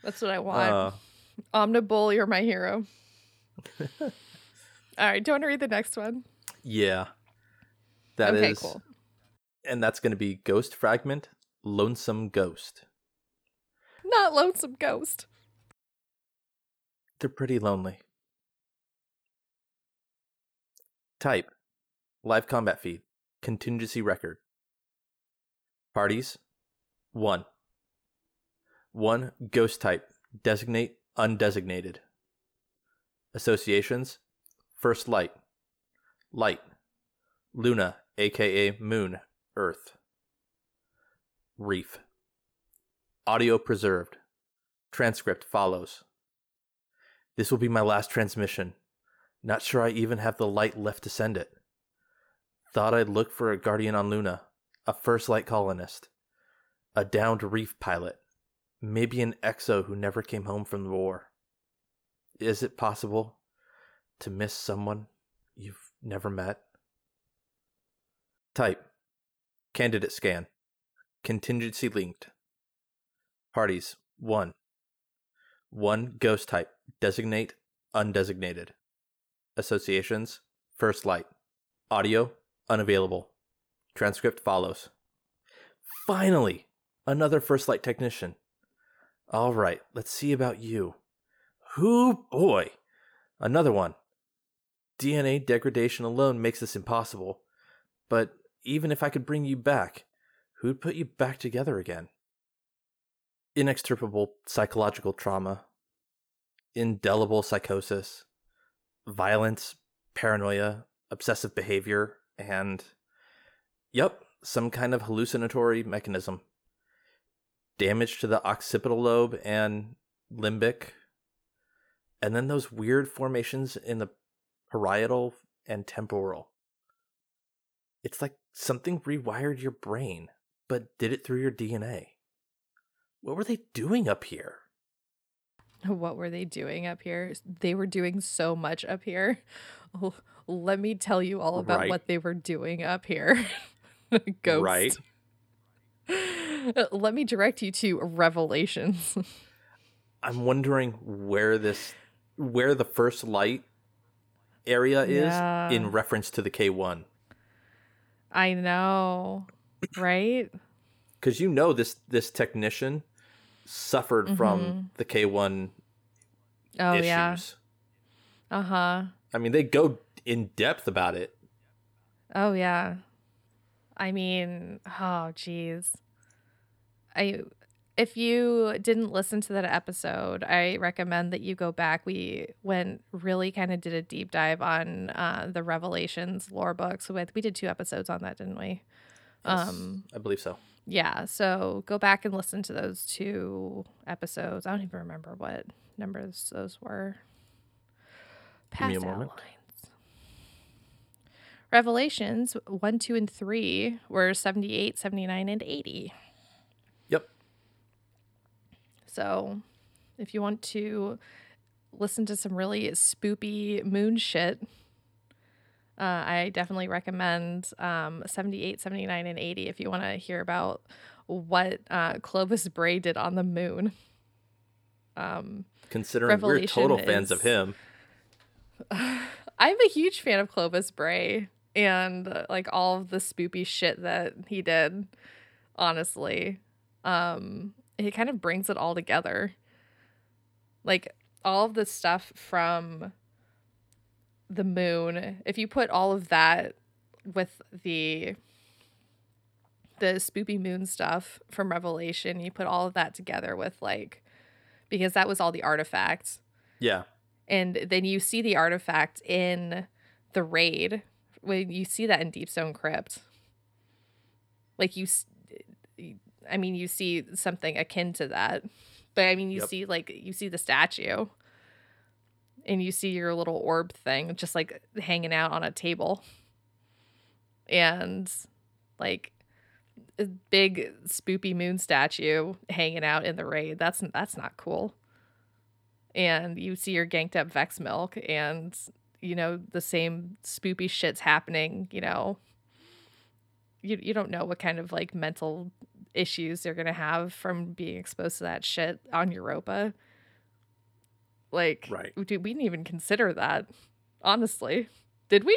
That's what I want. Uh, Omnibull, you're my hero. All right, do you want to read the next one? yeah. that is, okay, cool. And that's going to be Ghost Fragment, Lonesome Ghost. Not lonesome ghost. They're pretty lonely. Type Live combat feed. Contingency record. Parties 1. 1. Ghost type. Designate undesignated. Associations First Light. Light. Luna, aka Moon, Earth. Reef. Audio preserved. Transcript follows. This will be my last transmission. Not sure I even have the light left to send it. Thought I'd look for a guardian on Luna, a first light colonist, a downed reef pilot, maybe an exo who never came home from the war. Is it possible to miss someone you've never met? Type Candidate scan. Contingency linked. Parties 1. 1 ghost type. Designate undesignated. Associations First Light. Audio unavailable. Transcript follows. Finally, another First Light technician. All right, let's see about you. Who boy? Another one. DNA degradation alone makes this impossible. But even if I could bring you back, who'd put you back together again? Inextirpable psychological trauma, indelible psychosis, violence, paranoia, obsessive behavior, and, yep, some kind of hallucinatory mechanism. Damage to the occipital lobe and limbic, and then those weird formations in the parietal and temporal. It's like something rewired your brain, but did it through your DNA. What were they doing up here? What were they doing up here? They were doing so much up here. Oh, let me tell you all about Right. what they were doing up here. Ghost. Right? Let me direct you to Revelations. I'm wondering where this where the first light area is Yeah. in reference to the K1. I know, right? Cuz you know this this technician suffered from the K1 Oh issues. yeah. Uh huh. I mean, they go in depth about it. Oh yeah. I mean, oh geez. I if you didn't listen to that episode, I recommend that you go back. We went really kind of did a deep dive on uh, the Revelations lore books. With we did two episodes on that, didn't we? Yes, Um, I believe so. Yeah. So go back and listen to those two episodes. I don't even remember what numbers those were. Give me a Pass moment. lines. Revelations 1, 2, and 3 were 78, 79, and 80. So if you want to listen to some really spoopy moon shit, uh, I definitely recommend um, 78, 79, and 80 if you want to hear about what uh, Clovis Bray did on the moon. Um, Considering we're Revelation total fans of him. I'm a huge fan of Clovis Bray and uh, like all of the spoopy shit that he did. Honestly, um, it kind of brings it all together. Like all of the stuff from the moon. If you put all of that with the the spoopy moon stuff from Revelation, you put all of that together with like because that was all the artifacts Yeah. and then you see the artifact in the raid when you see that in deepstone crypt like you i mean you see something akin to that but i mean you Yep. see like you see the statue and you see your little orb thing just like hanging out on a table and like a big spoopy moon statue hanging out in the raid. That's that's not cool. And you see your ganked up Vex milk and you know the same spoopy shit's happening, you know. You you don't know what kind of like mental issues they're going to have from being exposed to that shit on Europa. Like Right. dude, we didn't even consider that. Honestly. Did we?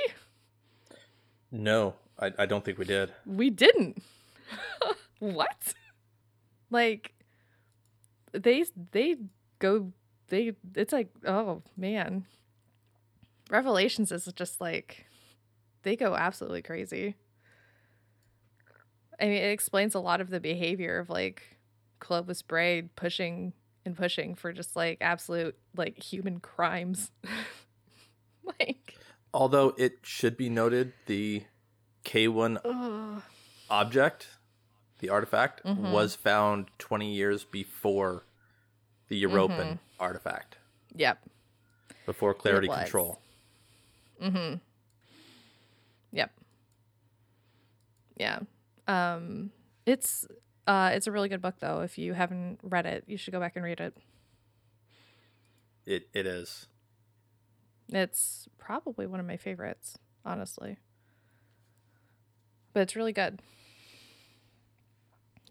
No, I, I don't think we did. We didn't. what? Like they they go they it's like oh man. Revelations is just like they go absolutely crazy. I mean, it explains a lot of the behavior of like Clovis Bray pushing and pushing for just like absolute like human crimes. like Although it should be noted, the K1 ugh. object, the artifact, Mhm. was found 20 years before the European Mm-hmm. artifact, Yep. before Clarity. Control. Mm-hmm. Yep. Yeah. Um it's uh it's a really good book though. If you haven't read it, you should go back and read it. It It is. It's probably one of my favorites, honestly. But it's really good.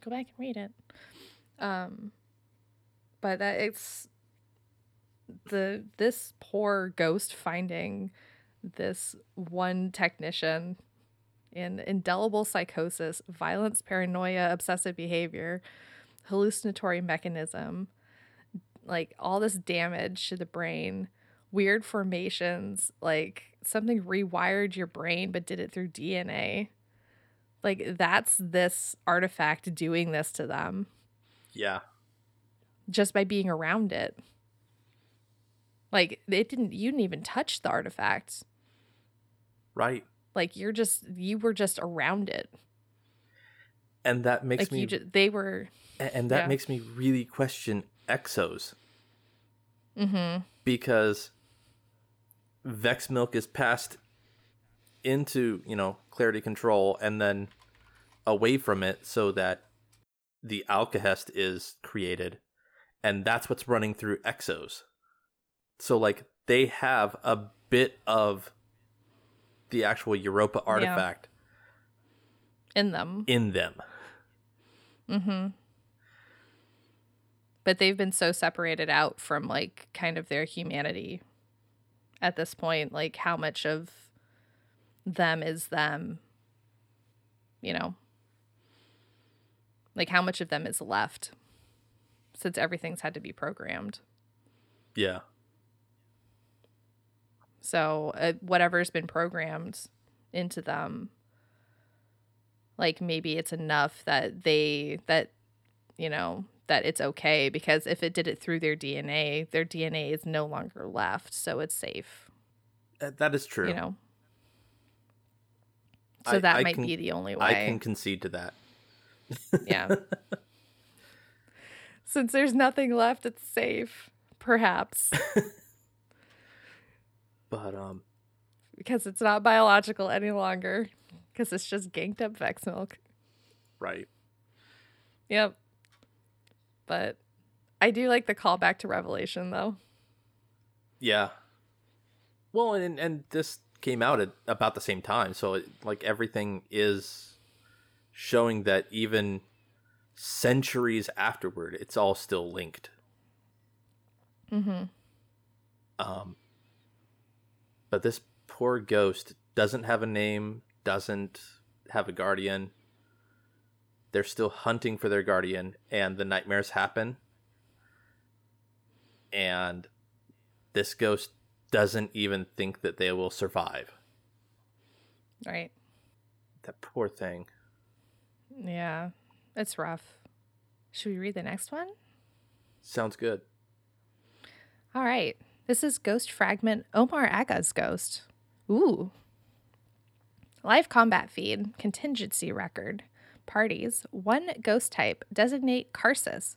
Go back and read it. Um but that it's the this poor ghost finding this one technician in indelible psychosis, violence, paranoia, obsessive behavior, hallucinatory mechanism, like all this damage to the brain, weird formations, like something rewired your brain but did it through DNA. Like that's this artifact doing this to them Yeah. just by being around it. Like it didn't you didn't even touch the artifact. Right. Like you're just you were just around it. And that makes like me just they were and that yeah. makes me really question exos mhm because Vex milk is passed into, you know, clarity control and then away from it so that the alkahest is created and that's what's running through exos. So like they have a bit of the actual Europa artifact in them. in them. Mm-hmm. But they've been so separated out from like kind of their humanity at this point, like how much of them is them, you know? Like how much of them is left since everything's had to be programmed. Yeah. So uh, whatever's been programmed into them, like maybe it's enough that they that you know that it's okay because if it did it through their DNA, their DNA is no longer left, so it's safe. Uh, That is true. You know. So I- that I might can- be the only way. I can concede to that. Yeah. Since there's nothing left, it's safe. Perhaps. But um because it's not biological any longer. Because it's just ganked up Vex milk. right. Yep. But I do like the callback to Revelation though. Yeah. Well, and and this came out at about the same time, so it, like everything is showing that even centuries afterward, it's all still linked. Mm-hmm. Um, but this poor ghost doesn't have a name, doesn't have a guardian. They're still hunting for their guardian, and the nightmares happen. And this ghost doesn't even think that they will survive. Right. That poor thing. Yeah. It's rough. Should we read the next one? Sounds good. All right. This is Ghost Fragment Omar Agah's Ghost. Ooh. Live combat feed, contingency record. Parties, one ghost type, designate Karsus.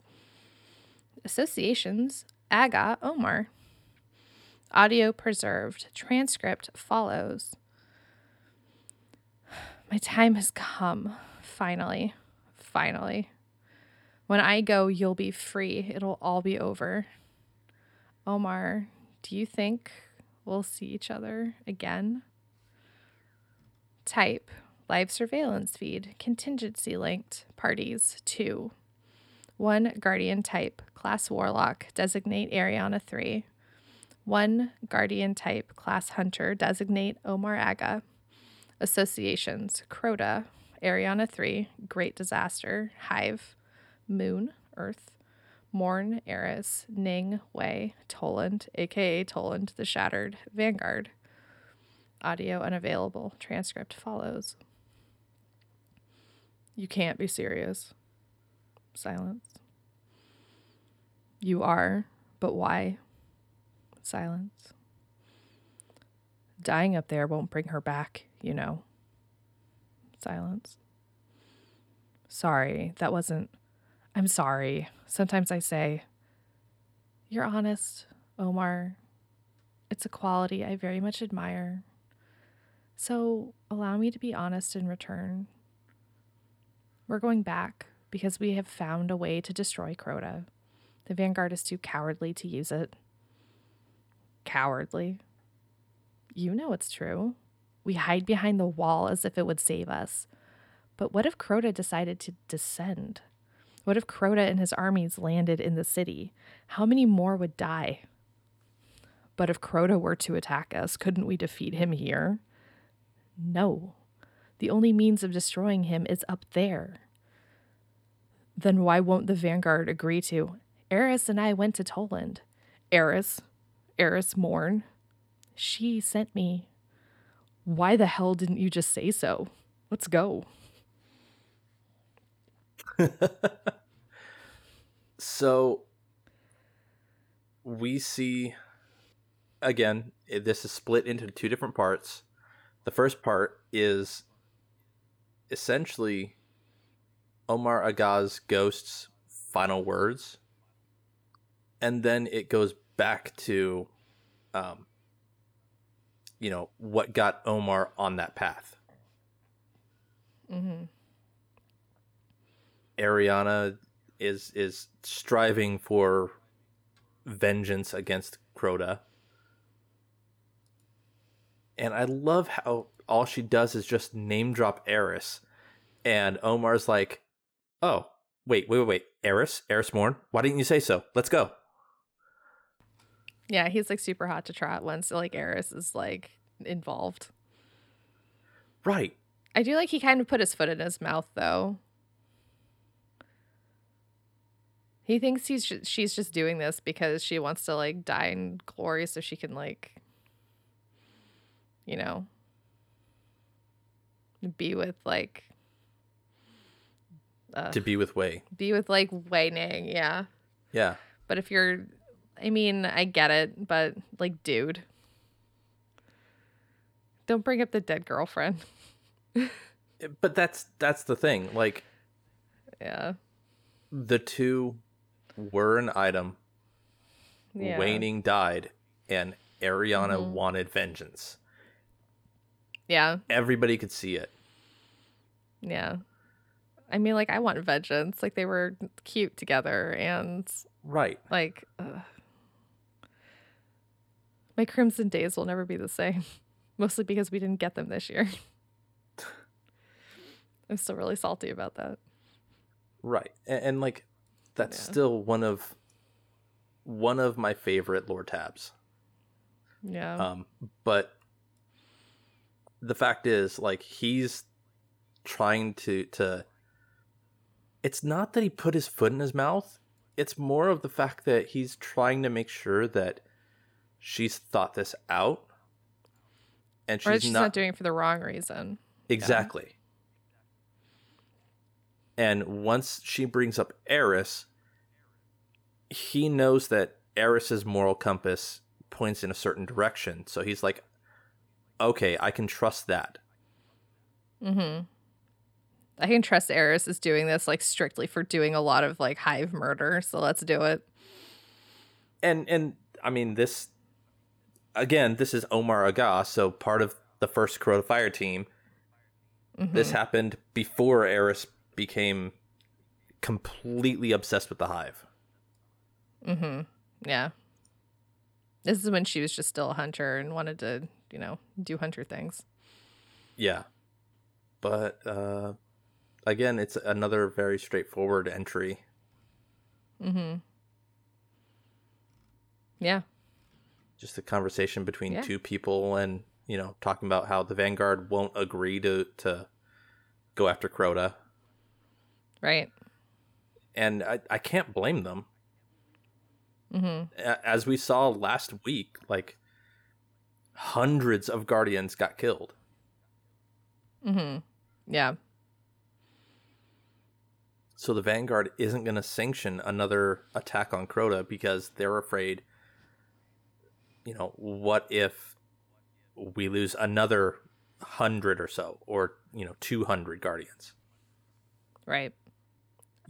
Associations, Agah Omar. Audio preserved. Transcript follows. My time has come, finally. Finally. When I go, you'll be free. It'll all be over. Omar, do you think we'll see each other again? Type live surveillance feed, contingency linked, parties, two. One guardian type, class warlock, designate Ariana 3. One guardian type, class hunter, designate Omar Agah. Associations, Crota, Ariana 3, Great Disaster, Hive, Moon, Earth, Morn, Eris, Ning, Wei, Toland, aka Toland the Shattered, Vanguard. Audio unavailable. Transcript follows. You can't be serious. Silence. You are, but why? Silence. Dying up there won't bring her back, you know. Silence. Sorry, that wasn't. I'm sorry. Sometimes I say, You're honest, Omar. It's a quality I very much admire. So allow me to be honest in return. We're going back because we have found a way to destroy Crota. The Vanguard is too cowardly to use it. Cowardly? You know it's true. We hide behind the wall as if it would save us. But what if Crota decided to descend? What if Crota and his armies landed in the city? How many more would die? But if Crota were to attack us, couldn't we defeat him here? No. The only means of destroying him is up there. Then why won't the Vanguard agree to? Eris and I went to Toland. Eris, Eris Morn, she sent me. Why the hell didn't you just say so? Let's go. So we see again, this is split into two different parts. The first part is essentially Omar Agah's ghost's final words. And then it goes back to um you know, what got Omar on that path. Mm-hmm. Ariana is is striving for vengeance against Crota. And I love how all she does is just name drop Eris. And Omar's like, Oh, wait, wait, wait, wait. Eris? Eris Morn? Why didn't you say so? Let's go. Yeah, he's like super hot to trot once like Eris is like involved. Right. I do like he kind of put his foot in his mouth though. He thinks he's she's just doing this because she wants to like die in glory so she can like you know be with like uh, To be with Wei. be with like Wei Ning, yeah. Yeah. But if you're I mean, I get it, but like dude. Don't bring up the dead girlfriend. But that's that's the thing. Like Yeah. the two were an item. Yeah. Wei Ning died and Ariana Mhm. wanted vengeance. Yeah. Everybody could see it. Yeah. I mean, like, I want vengeance. Like, they were cute together, and Right. like, ugh. my Crimson Days will never be the same. Mostly because we didn't get them this year. I'm still really salty about that. Right. And, and like that's Yeah. still one of one of my favorite lore tabs. Yeah. Um but the fact is like he's trying to to it's not that he put his foot in his mouth. It's more of the fact that he's trying to make sure that she's thought this out and or she's, she's not, doing it for the wrong reason. Exactly. And once she brings up Eris, he knows that Eris's moral compass points in a certain direction. So he's like, okay, I can trust that. Mm-hmm. I can trust Eris is doing this like strictly for doing a lot of like hive murder, so let's do it. And and I mean this again, this is Omar Agah, so part of the first Crota Fire team. Mhm. This happened before Eris became completely obsessed with the hive. Mm-hmm. Yeah. This is when she was just still a hunter and wanted to, you know, do hunter things. Yeah. But uh again, it's another very straightforward entry. Mm-hmm. Yeah. Just a conversation between Yeah. two people and, you know, talking about how the Vanguard won't agree to to go after Crota. Right. And I, I can't blame them. Mm-hmm. As we saw last week, like hundreds of Guardians got killed. Mm-hmm. Yeah. So the Vanguard isn't going to sanction another attack on Crota because they're afraid, you know, what if we lose another hundred or so, or, you know, 200 Guardians? Right.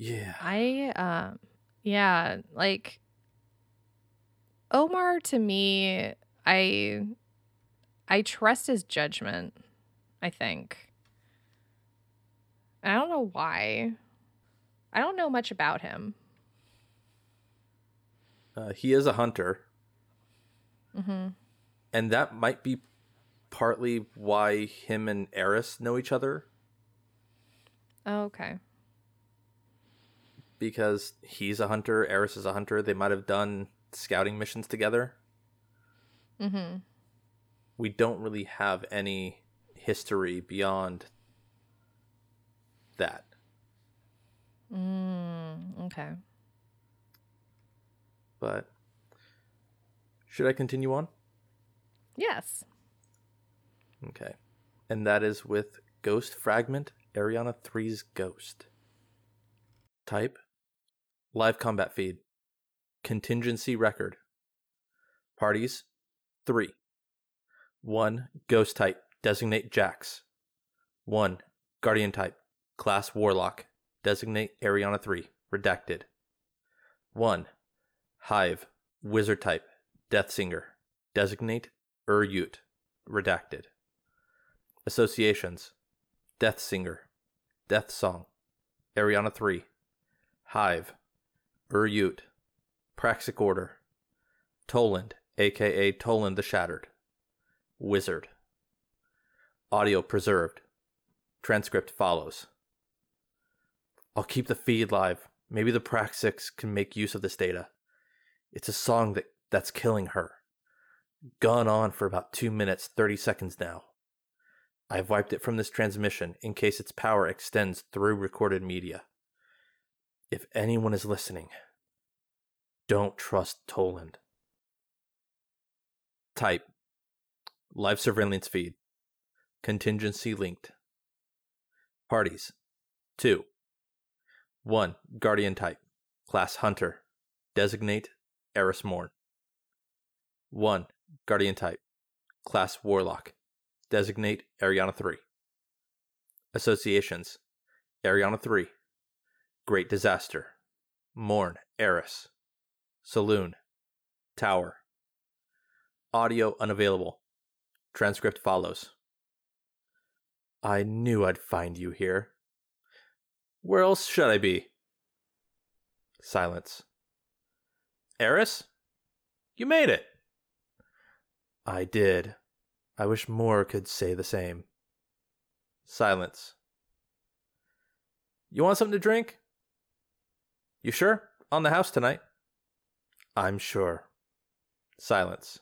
Yeah. I um yeah, like Omar to me, I I trust his judgment, I think. I don't know why. I don't know much about him. Uh, he is a hunter, Mm-hmm. and that might be partly why him and Eris know each other Oh, okay. Because he's a hunter, Eris is a hunter. They might have done scouting missions together. Mm-hmm. we don't really have any history beyond that. Mm, okay. But should I continue on? Yes. Okay. And that is with Ghost Fragment, Ariana 3's Ghost. Type Live combat feed. Contingency record. Parties 3. 1. Ghost type. Designate Jax. 1. Guardian type. Class Warlock. Designate Ariana 3. Redacted. 1. Hive. Wizard type. Death Singer. Designate Ur-Yut. Redacted. Associations Death Singer. Death Song. Ariana 3. Hive. Ur-Yut. Praxic Order. Toland, aka Toland the Shattered. Wizard. Audio preserved. Transcript follows. I'll keep the feed live. Maybe the Praxics can make use of this data. It's a song that, that's killing her. Gone on for about 2 minutes 30 seconds now. I've wiped it from this transmission in case its power extends through recorded media. If anyone is listening, don't trust Toland. Type Live surveillance feed. Contingency linked. Parties 2. 1. Guardian type. Class Hunter. Designate Eris Morn. 1. Guardian type. Class Warlock. Designate Ariana 3. Associations Ariana 3. Great Disaster. Morn Eris. Saloon. Tower. Audio unavailable. Transcript follows. I knew I'd find you here. Where else should I be? Silence. Eris? You made it! I did. I wish more could say the same. Silence. You want something to drink? You sure? On the house tonight? I'm sure. Silence.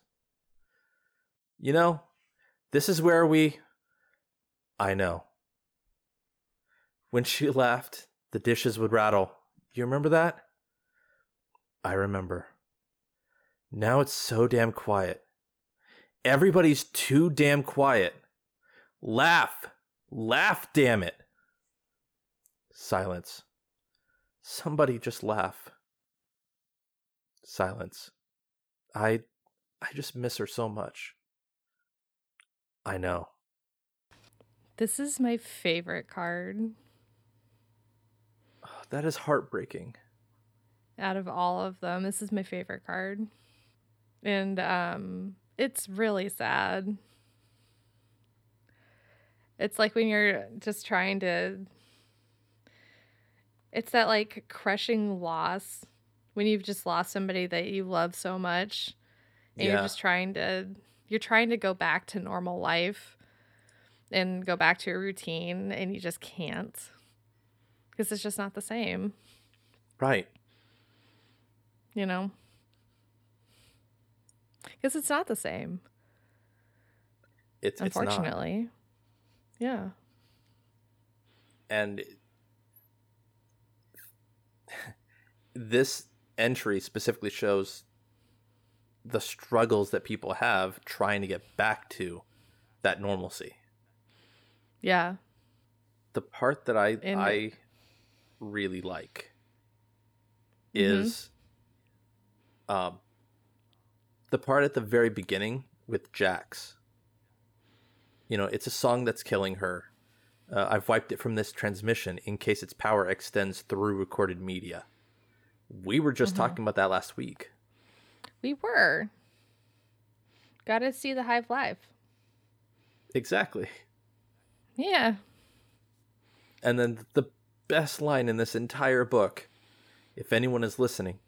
You know, this is where we. I know. When she laughed, the dishes would rattle. You remember that? I remember. Now it's so damn quiet. Everybody's too damn quiet. Laugh! Laugh, damn it! Silence. Somebody just laugh. Silence. I I just miss her so much. I know. This is my favorite card That is heartbreaking. out of all of them. This is my favorite card. And um it's really sad. It's like when you're just trying to It's that like crushing loss when you've just lost somebody that you love so much and Yeah. you're just trying to you're trying to go back to normal life and go back to your routine and you just can't because it's just not the same, Right. you know? Because it's not the same, It's it's not. unfortunately. Yeah. and this entry specifically shows the struggles that people have trying to get back to that normalcy. Yeah. The part that I And- I really like Mhm. is um the part at the very beginning with Jax. You know, it's a song that's killing her. Uh, I've wiped it from this transmission in case its power extends through recorded media. We were just Mhm. talking about that last week. We were. Got to see the Hive live. Exactly. Yeah. And then the best line in this entire book, if anyone is listening,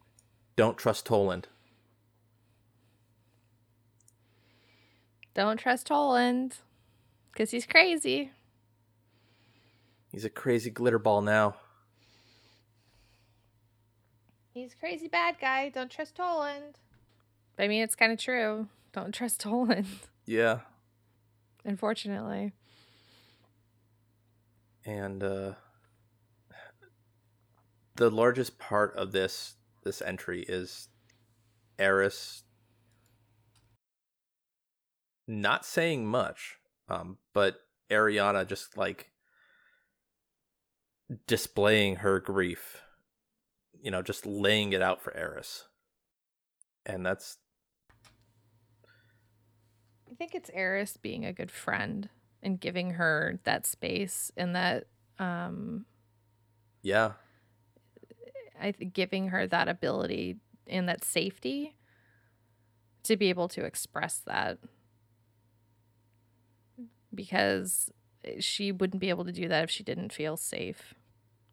don't trust Toland. Don't trust Toland because he's crazy. He's a crazy glitter ball now. He's a crazy bad guy. Don't trust Toland. I mean, it's kind of true. Don't trust Toland, Yeah. unfortunately. and uh, the largest part of this this entry is Eris not saying much, um, but Ariana just like displaying her grief, you know, just laying it out for Eris, and that's I think it's Eris being a good friend and giving her that space and that um yeah, I think giving her that ability and that safety to be able to express that. Because she wouldn't be able to do that if she didn't feel safe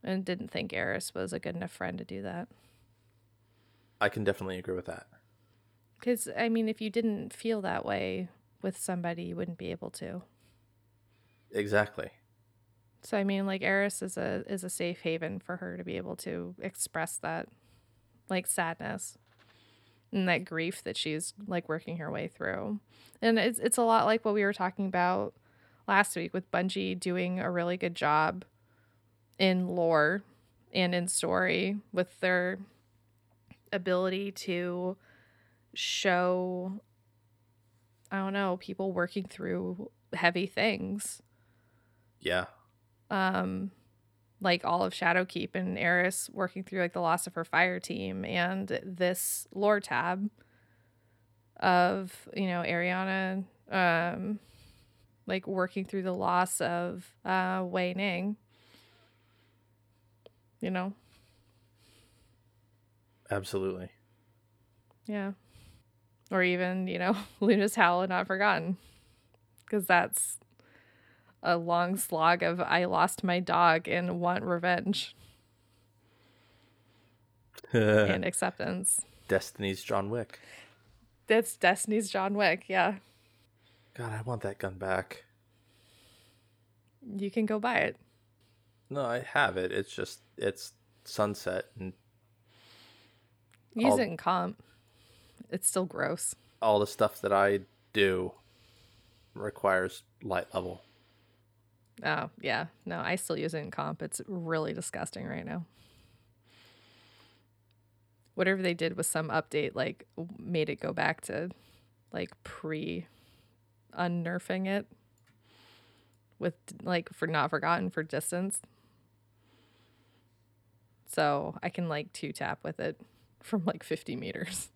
and didn't think Eris was a good enough friend to do that. I can definitely agree with that. Because I mean, if you didn't feel that way with somebody, you wouldn't be able to. Exactly. So I mean, like Eris is a is a safe haven for her to be able to express that, like sadness, and that grief that she's like working her way through, and it's it's a lot like what we were talking about last week with Bungie doing a really good job in lore and in story with their ability to show I don't know people working through heavy things Yeah. um like all of Shadowkeep and Eris working through like the loss of her fire team and this lore tab of you know Ariana um like working through the loss of uh Wei Ning you know Absolutely. yeah or even you know Luna's Howl and Not Forgotten because that's a long slog of I lost my dog and want revenge and acceptance. Destiny's John Wick. That's Destiny's John Wick. Yeah. God, I want that gun back. You can go buy it. No, I have it. It's just it's sunset and Use I'll- it in comp. It's still gross. all the stuff that I do requires light level. Oh, yeah. No, I still use it in comp. It's really disgusting right now. Whatever they did with some update, like, made it go back to, like, pre unnerfing it with, like, for not forgotten for distance. So I can, like, two tap with it from, like, 50 meters.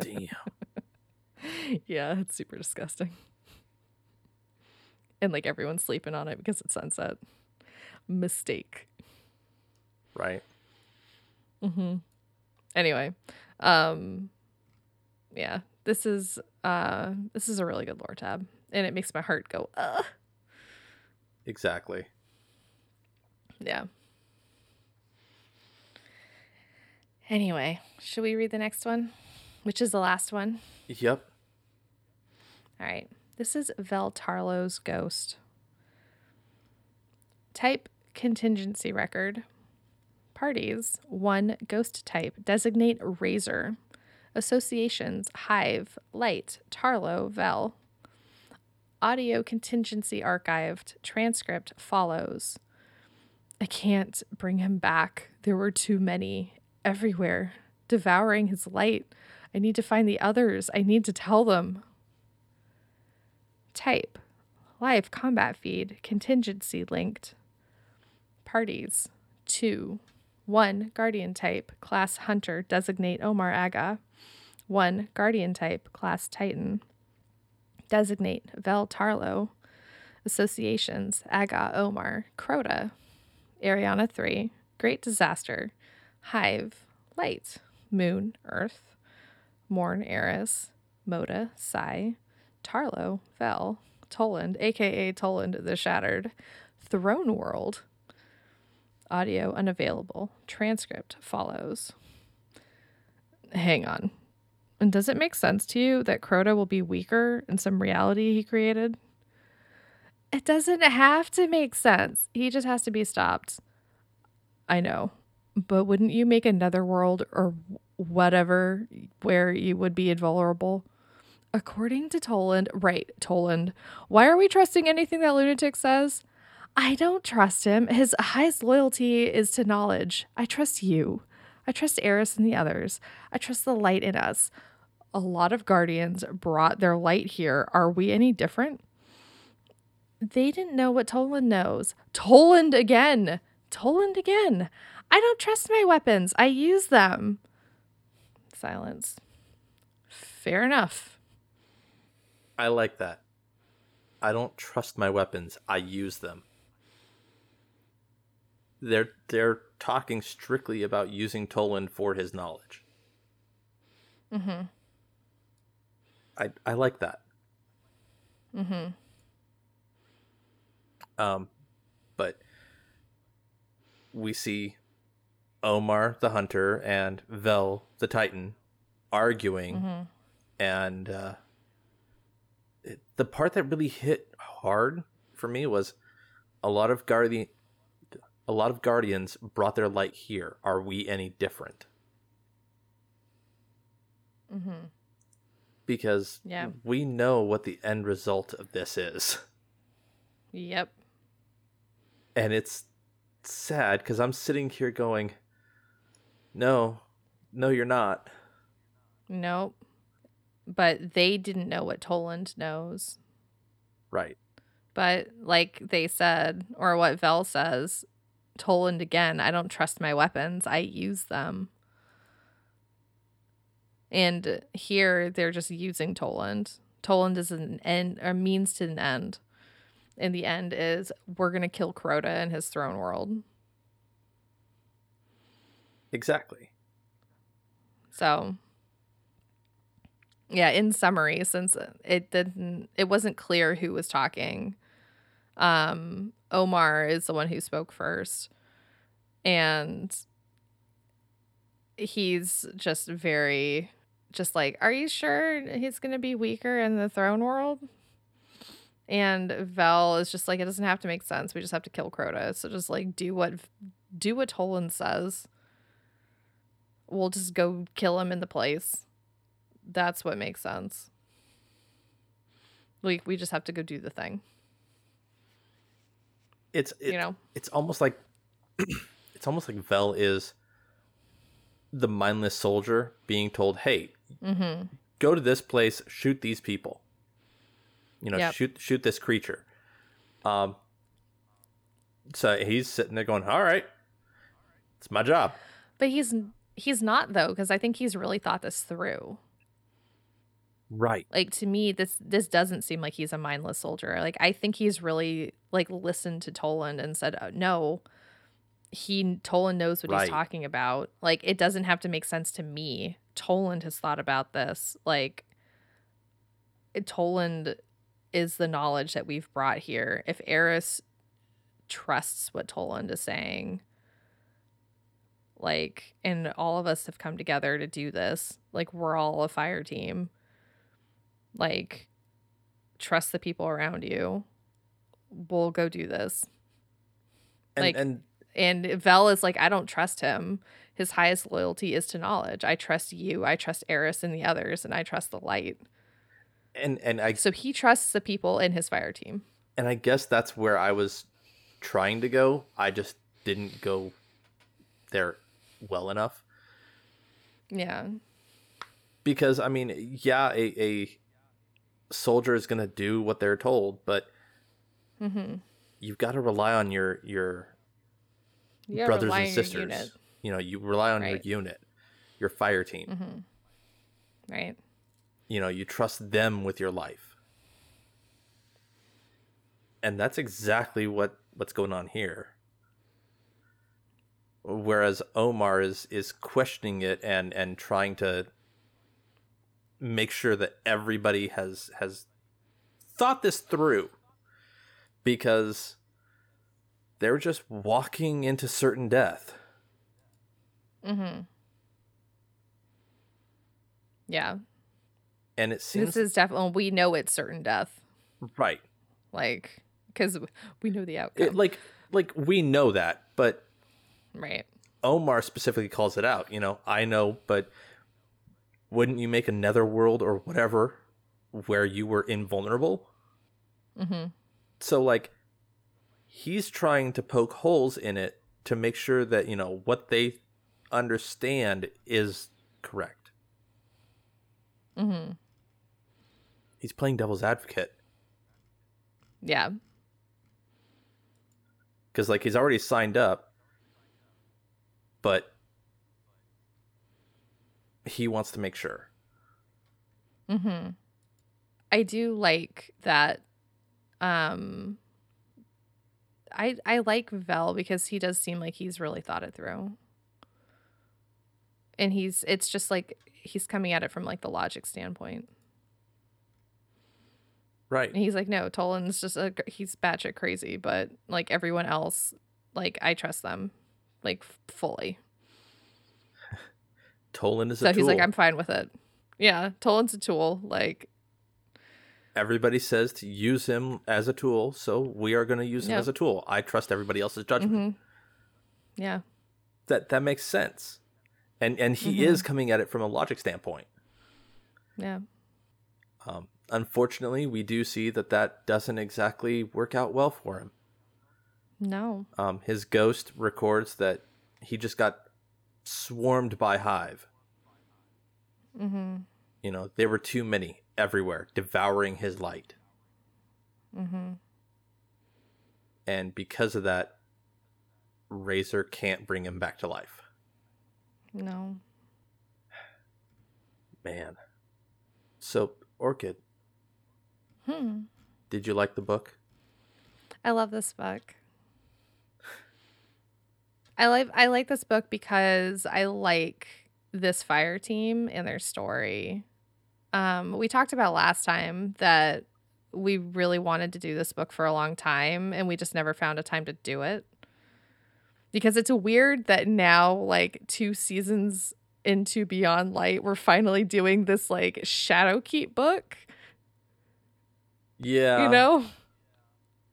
Damn. yeah, it's super disgusting. And like everyone's sleeping on it because it's sunset. Mistake. Right. Mm-hmm. Anyway, um yeah, this is uh this is a really good lore tab and it makes my heart go uh Exactly. yeah. Anyway, should we read the next one? Which is the last one? Yep. All right. This is Vel Tarlo's ghost. Type contingency record. Parties 1 ghost type designate razor. Associations Hive, Light, Tarlo, Vel. Audio contingency archived. Transcript follows. I can't bring him back. There were too many everywhere, devouring his light. I need to find the others. I need to tell them. Type Live combat feed, contingency linked. Parties 2. 1. Guardian type, class Hunter, designate Omar Agah. 1. Guardian type, class Titan, designate Vel Tarlo. Associations Agah Omar, Crota. Ariana 3. Great Disaster, Hive, Light, Moon, Earth. Morn, Eris, Mota, Sai, Tarlo, Vel, Toland, aka Toland the Shattered, Throne World. Audio unavailable. Transcript follows. Hang on. And does it make sense to you that Crota will be weaker in some reality he created? It doesn't have to make sense. He just has to be stopped. I know. But wouldn't you make another world or whatever where you would be invulnerable? According to Toland, right, Toland, why are we trusting anything that Lunatic says? I don't trust him. His highest loyalty is to knowledge. I trust you. I trust Eris and the others. I trust the light in us. A lot of guardians brought their light here. Are we any different? They didn't know what Toland knows. Toland again. Toland again. I don't trust my weapons. I use them. Silence. Fair enough. I like that. I don't trust my weapons. I use them. They're they're talking strictly about using Toland for his knowledge. Mm-hmm. I I like that. Mm-hmm. Um, but we see Omar the hunter and Vel the titan arguing, Mm-hmm. and uh, it, the part that really hit hard for me was a lot of guardian, a lot of guardians brought their light here. Are we any different? Mm-hmm. Because Yeah. we know what the end result of this is. Yep. and it's sad because I'm sitting here going, "No, no, you're not." Nope. But they didn't know what Toland knows. Right? But like they said, or what Vel says, Toland again, I don't trust my weapons. I use them. And here they're just using Toland. Toland is an end or means to an end. And the end is we're gonna kill Crota in his throne world. Exactly. So yeah, in summary, since it didn't it wasn't clear who was talking, um, Omar is the one who spoke first. And he's just very just like, Are you sure he's gonna be weaker in the throne world? And Vel is just like, it doesn't have to make sense. We just have to kill Crota. So just like do what do what Toland says we'll just go kill him in the place. That's what makes sense. Like we just have to go do the thing, It's it, you know. it's almost like it's almost like Vel is the mindless soldier being told, "Hey, Mm-hmm. go to this place, shoot these people. You know, Yep. shoot shoot this creature." Um. So he's sitting there going, "All right, it's my job." But he's he's not though, because I think he's really thought this through. Right. Like to me, this this doesn't seem like he's a mindless soldier. Like I think he's really like listened to Toland and said, oh, "No, he Toland knows what Right. he's talking about. Like it doesn't have to make sense to me. Toland has thought about this. Like Toland is the knowledge that we've brought here. If Eris trusts what Toland is saying, Like, and all of us have come together to do this. Like, we're all a fire team. Like, trust the people around you. We'll go do this. And, Like- and And Vel is like, I don't trust him. His highest loyalty is to knowledge. I trust you. I trust Eris and the others, and I trust the light. and and I So he trusts the people in his fire team. and I guess that's where I was trying to go. I just didn't go there well enough Yeah. because I mean, yeah, a, a soldier is going to do what they're told, but Mm-hmm. you've got to rely on your your You brothers and sisters. You know, you rely on Right. your unit, your fire team. Mm-hmm. right? You know, you trust them with your life. And that's exactly what what's going on here. Whereas Omar is is questioning it and and trying to make sure that everybody has has thought this through because they're just walking into certain death. Mm-hmm. Yeah. And it seems This is definitely we know it's certain death. right. Like because we know the outcome. It, like like we know that, but right. Omar specifically calls it out. You know, I know, but wouldn't you make another world or whatever where you were invulnerable? Mm-hmm. So like he's trying to poke holes in it to make sure that, you know, what they understand is correct. Mm-hmm. He's playing devil's advocate Yeah. cuz like he's already signed up but he wants to make sure. Mm-hmm. I do like that. Um, I I like Vel because he does seem like he's really thought it through, and he's it's just like he's coming at it from like the logic standpoint. Right. And he's like, no, Tolan's just a he's batshit crazy, but like everyone else, like I trust them, like fully. Tolan is So a he's like, I'm fine with it. Yeah, Tolan's a tool. Like, everybody says to use him as a tool, so we are going to use him Yep. as a tool. I trust everybody else's judgment. mm-hmm. yeah, That that makes sense, and and he Mm-hmm. is coming at it from a logic standpoint. yeah, Um, unfortunately, we do see that that doesn't exactly work out well for him. No, Um, his ghost records that he just got swarmed by hive. mm-hmm. You know, there were too many everywhere, devouring his light. Mm-hmm. And because of that, Razor can't bring him back to life. no. Man. So, Orchid, Hmm. did you like the book? I love this book. I like I like this book because I like this fire team and their story. Um, we talked about last time that we really wanted to do this book for a long time and we just never found a time to do it. Because it's weird that now, like two seasons into Beyond Light, we're finally doing this like Shadowkeep book Yeah. you know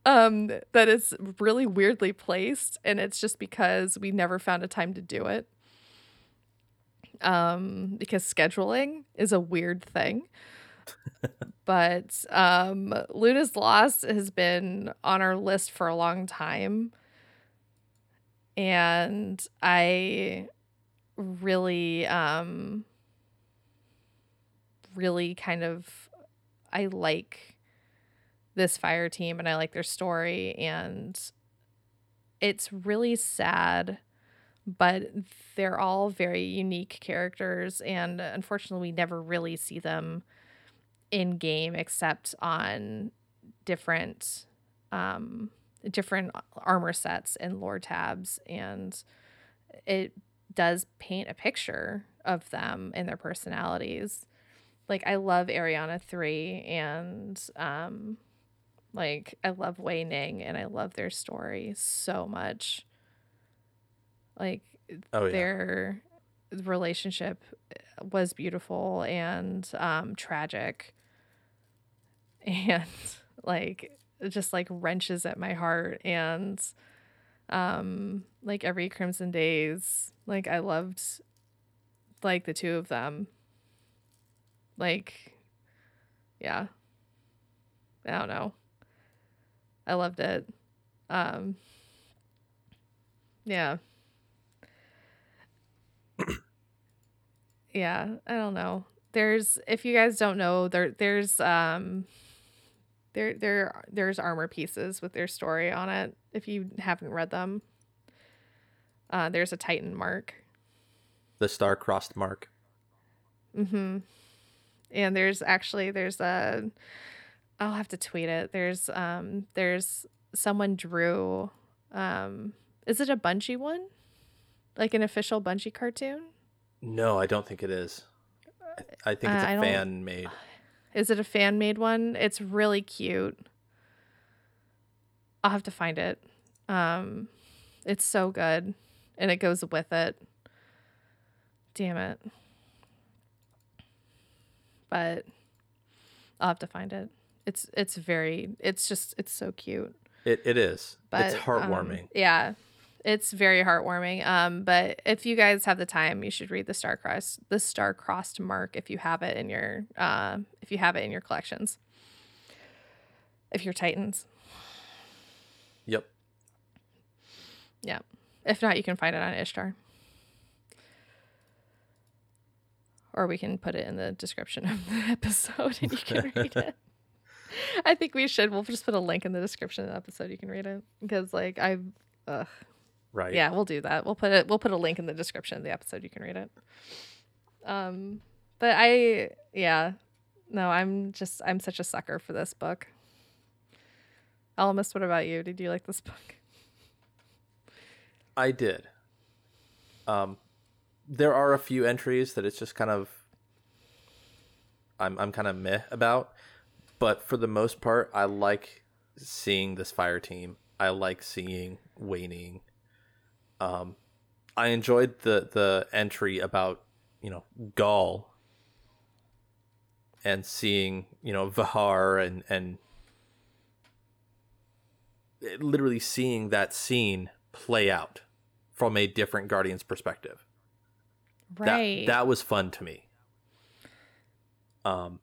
um that is really weirdly placed and it's just because we never found a time to do it. Um because scheduling is a weird thing. But um luna's lost has been on our list for a long time. And i really um really kind of i like this fire team and I like their story and it's really sad but they're all very unique characters and unfortunately we never really see them in game except on different um different armor sets and lore tabs and it does paint a picture of them and their personalities. Like I love Ariana 3 and um like I love Wei Ning and I love their story so much. Like Oh yeah. their relationship was beautiful and um tragic and like just like wrenches at my heart and um like every crimson days like i loved like the two of them like yeah i don't know i loved it. Um yeah. Yeah i don't know. There's if you guys don't know there there's um there there there's armor pieces with their story on it if you haven't read them. Uh there's a titan mark. The star crossed mark. mm-hmm. And there's actually there's a i'll have to tweet it there's um there's someone drew um is it a Bungie one like an official Bungie cartoon No, I don't think it is. I, I think it's Uh, a fan made. Is it a fan made one? It's really cute. I'll have to find it. Um it's so good and it goes with it. Damn it. But I'll have to find it. It's it's very it's just it's so cute. It it is. But it's um, heartwarming. yeah. It's very heartwarming. Um, but if you guys have the time, you should read the Star Cross the Star Crossed Mark if you have it in your uh, if you have it in your collections. If you're Titans. yep. Yeah. If not, you can find it on Ishtar. Or we can put it in the description of the episode and you can read it. I think we should. We'll just put a link in the description of the episode. You can read it because, like, I, ugh, Right. yeah, we'll do that. We'll put it. We'll put a link in the description of the episode. You can read it. Um, but I, yeah, no, I'm just, I'm such a sucker for this book. Elemist, what about you? Did you like this book? I did. Um, there are a few entries that it's just kind of I'm I'm kind of meh about, but for the most part, I like seeing this fire team. I like seeing Wei Ning. Um, I enjoyed the the entry about you know Ghaul and seeing you know Vihar and and literally seeing that scene play out from a different Guardian's perspective. Right. That that was fun to me. Um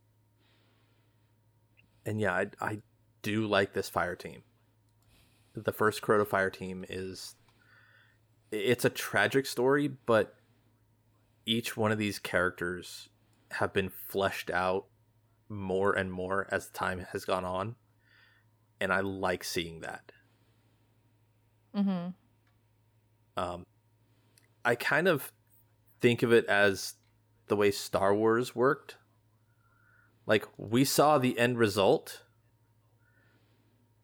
and yeah, I I do like this fire team. The first Crota fire team is it's a tragic story, but each one of these characters have been fleshed out more and more as time has gone on. And I like seeing that. mm-hmm. um, I kind of think of it as the way Star Wars worked. Like we saw the end result,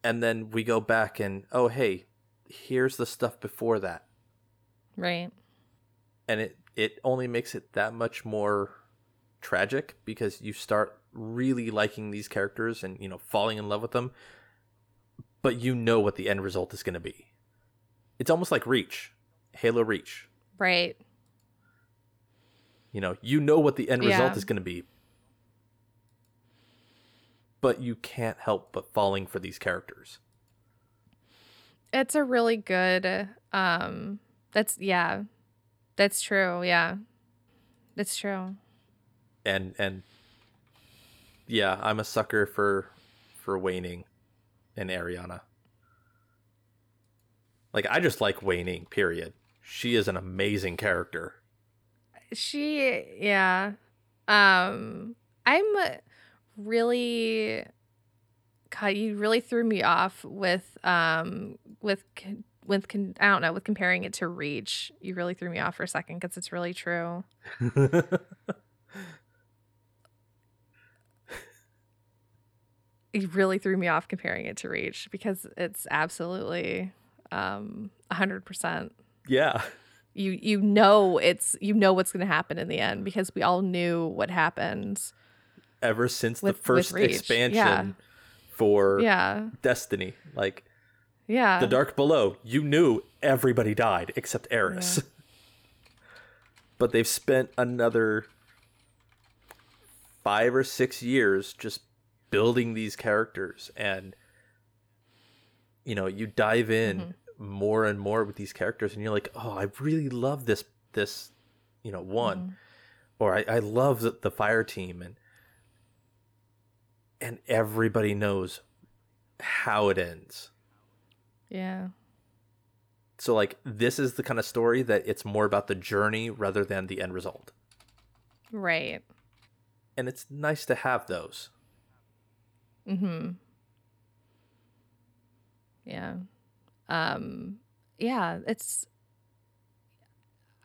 and then we go back and oh hey, here's the stuff before that, Right. and it it only makes it that much more tragic because you start really liking these characters and you know falling in love with them, but you know what the end result is going to be. It's almost like Reach, Halo Reach. Right. You know, you know what the end result is going to be. But you can't help but falling for these characters. It's a really good um that's yeah. That's true. Yeah. That's true. And and yeah, I'm a sucker for for Wei Ning and Eriana. Like I just like Wei Ning, period. She is an amazing character. She yeah. Um I'm really God, you really threw me off with um with with con- I don't know with comparing it to Reach. You really threw me off for a second because it's really true. You really threw me off comparing it to Reach because it's absolutely um 100%. yeah. You you know it's you know what's going to happen in the end because we all knew what happened. Ever since With- the first expansion yeah. for Yeah. Destiny, like Yeah. the dark below you knew everybody died except Eris. but they've spent another five or six years just building these characters and you know you dive in mm-hmm. more and more with these characters and you're like oh i really love this this you know one mm-hmm. or i, I love the, the fire team and and everybody knows how it ends Yeah. so like this is the kind of story that it's more about the journey rather than the end result Right. and it's nice to have those Mm-hmm. Yeah. Um yeah, it's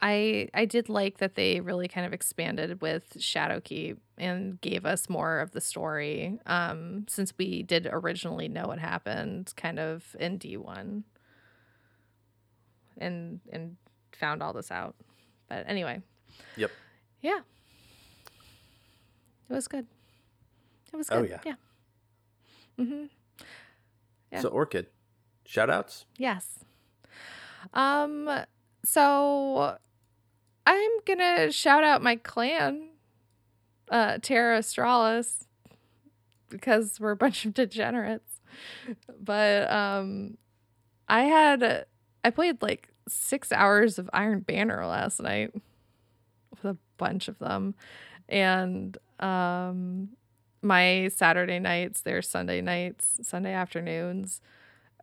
I I did like that they really kind of expanded with Shadowkeep and gave us more of the story. Um since we did originally know what happened kind of in D1 and and found all this out. But anyway, yep yeah. It was good. It was Oh, good. yeah. Yeah. Mhm. Yeah. so orchid shout outs Yes. Um so I'm to shout out my clan uh Terra because we're a bunch of degenerates. But um I had I played like 6 hours of Iron Banner last night with a bunch of them and um my Saturday nights, they're Sunday nights, Sunday afternoons.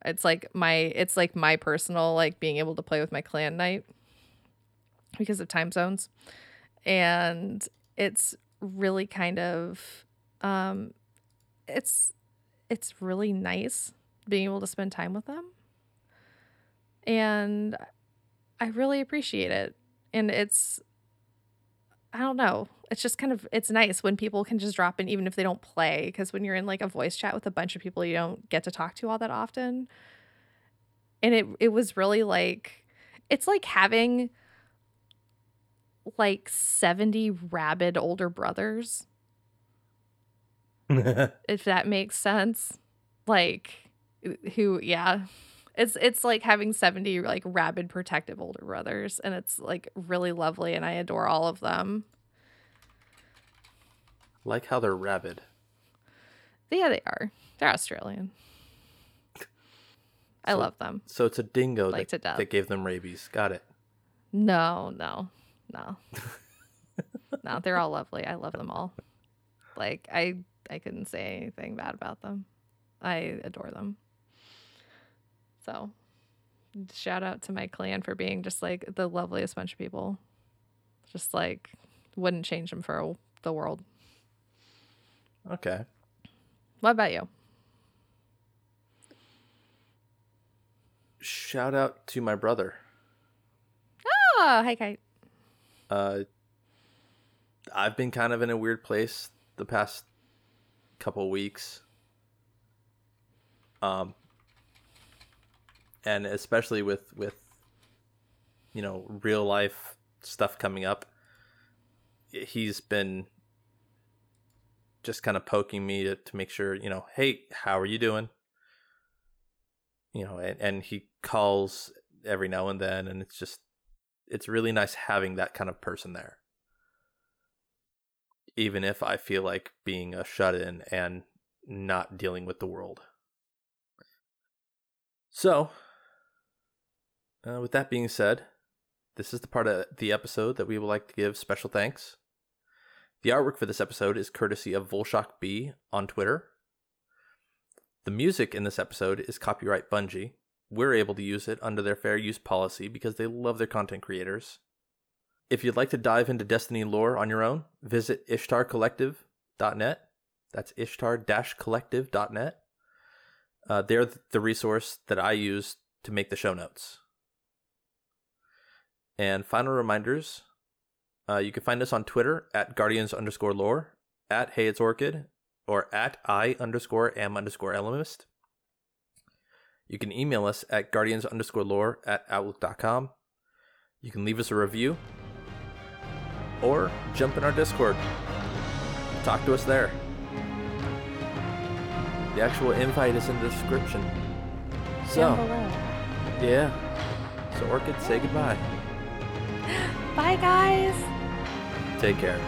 It's like my it's like my personal like being able to play with my clan night because of time zones. And it's really kind of um it's it's really nice being able to spend time with them. And I really appreciate it. And it's I don't know. It's just kind of it's nice when people can just drop in even if they don't play because when you're in like a voice chat with a bunch of people you don't get to talk to all that often. And it it was really like it's like having like 70 rabid older brothers if that makes sense. Like who yeah. It's it's like having 70 like rabid protective older brothers and it's like really lovely and I adore all of them. like how they're rabid Yeah, they are. They're Australian. I So- love them. so it's a dingo Like that, that gave them rabies got it No, no, no. no, they're all lovely. I love them all. Like I I couldn't say anything bad about them. I adore them. So shout out to my clan for being just like the loveliest bunch of people. Just like wouldn't change them for the world. okay What about you? shout out to my brother Oh, hi Kite. Uh i've been kind of in a weird place the past couple weeks. Um and especially with with you know real life stuff coming up he's been just kind of poking me to, to make sure you know hey how are you doing? You know and, and he calls every now and then and it's just it's really nice having that kind of person there. Even if i feel like being a shut-in and not dealing with the world. So uh, with that being said this is the part of the episode that we would like to give special thanks. The artwork for this episode is courtesy of volshock b on twitter. The music in this episode is copyright bungie we're able to use it under their fair use policy because they love their content creators. If you'd like to dive into Destiny lore on your own, visit ishtarcollective.net. That's ishtar-collective.net. Uh, they're the resource that I use to make the show notes. And final reminders uh, you can find us on Twitter at guardians underscore lore, at hey it's orchid, or at i underscore am underscore elemist. You can email us at guardians underscore lore at outlook.com. You can leave us a review or jump in our Discord. Talk to us there. The actual invite is in the description. So, yeah. So, Orchid, say goodbye. Bye, guys. Take care.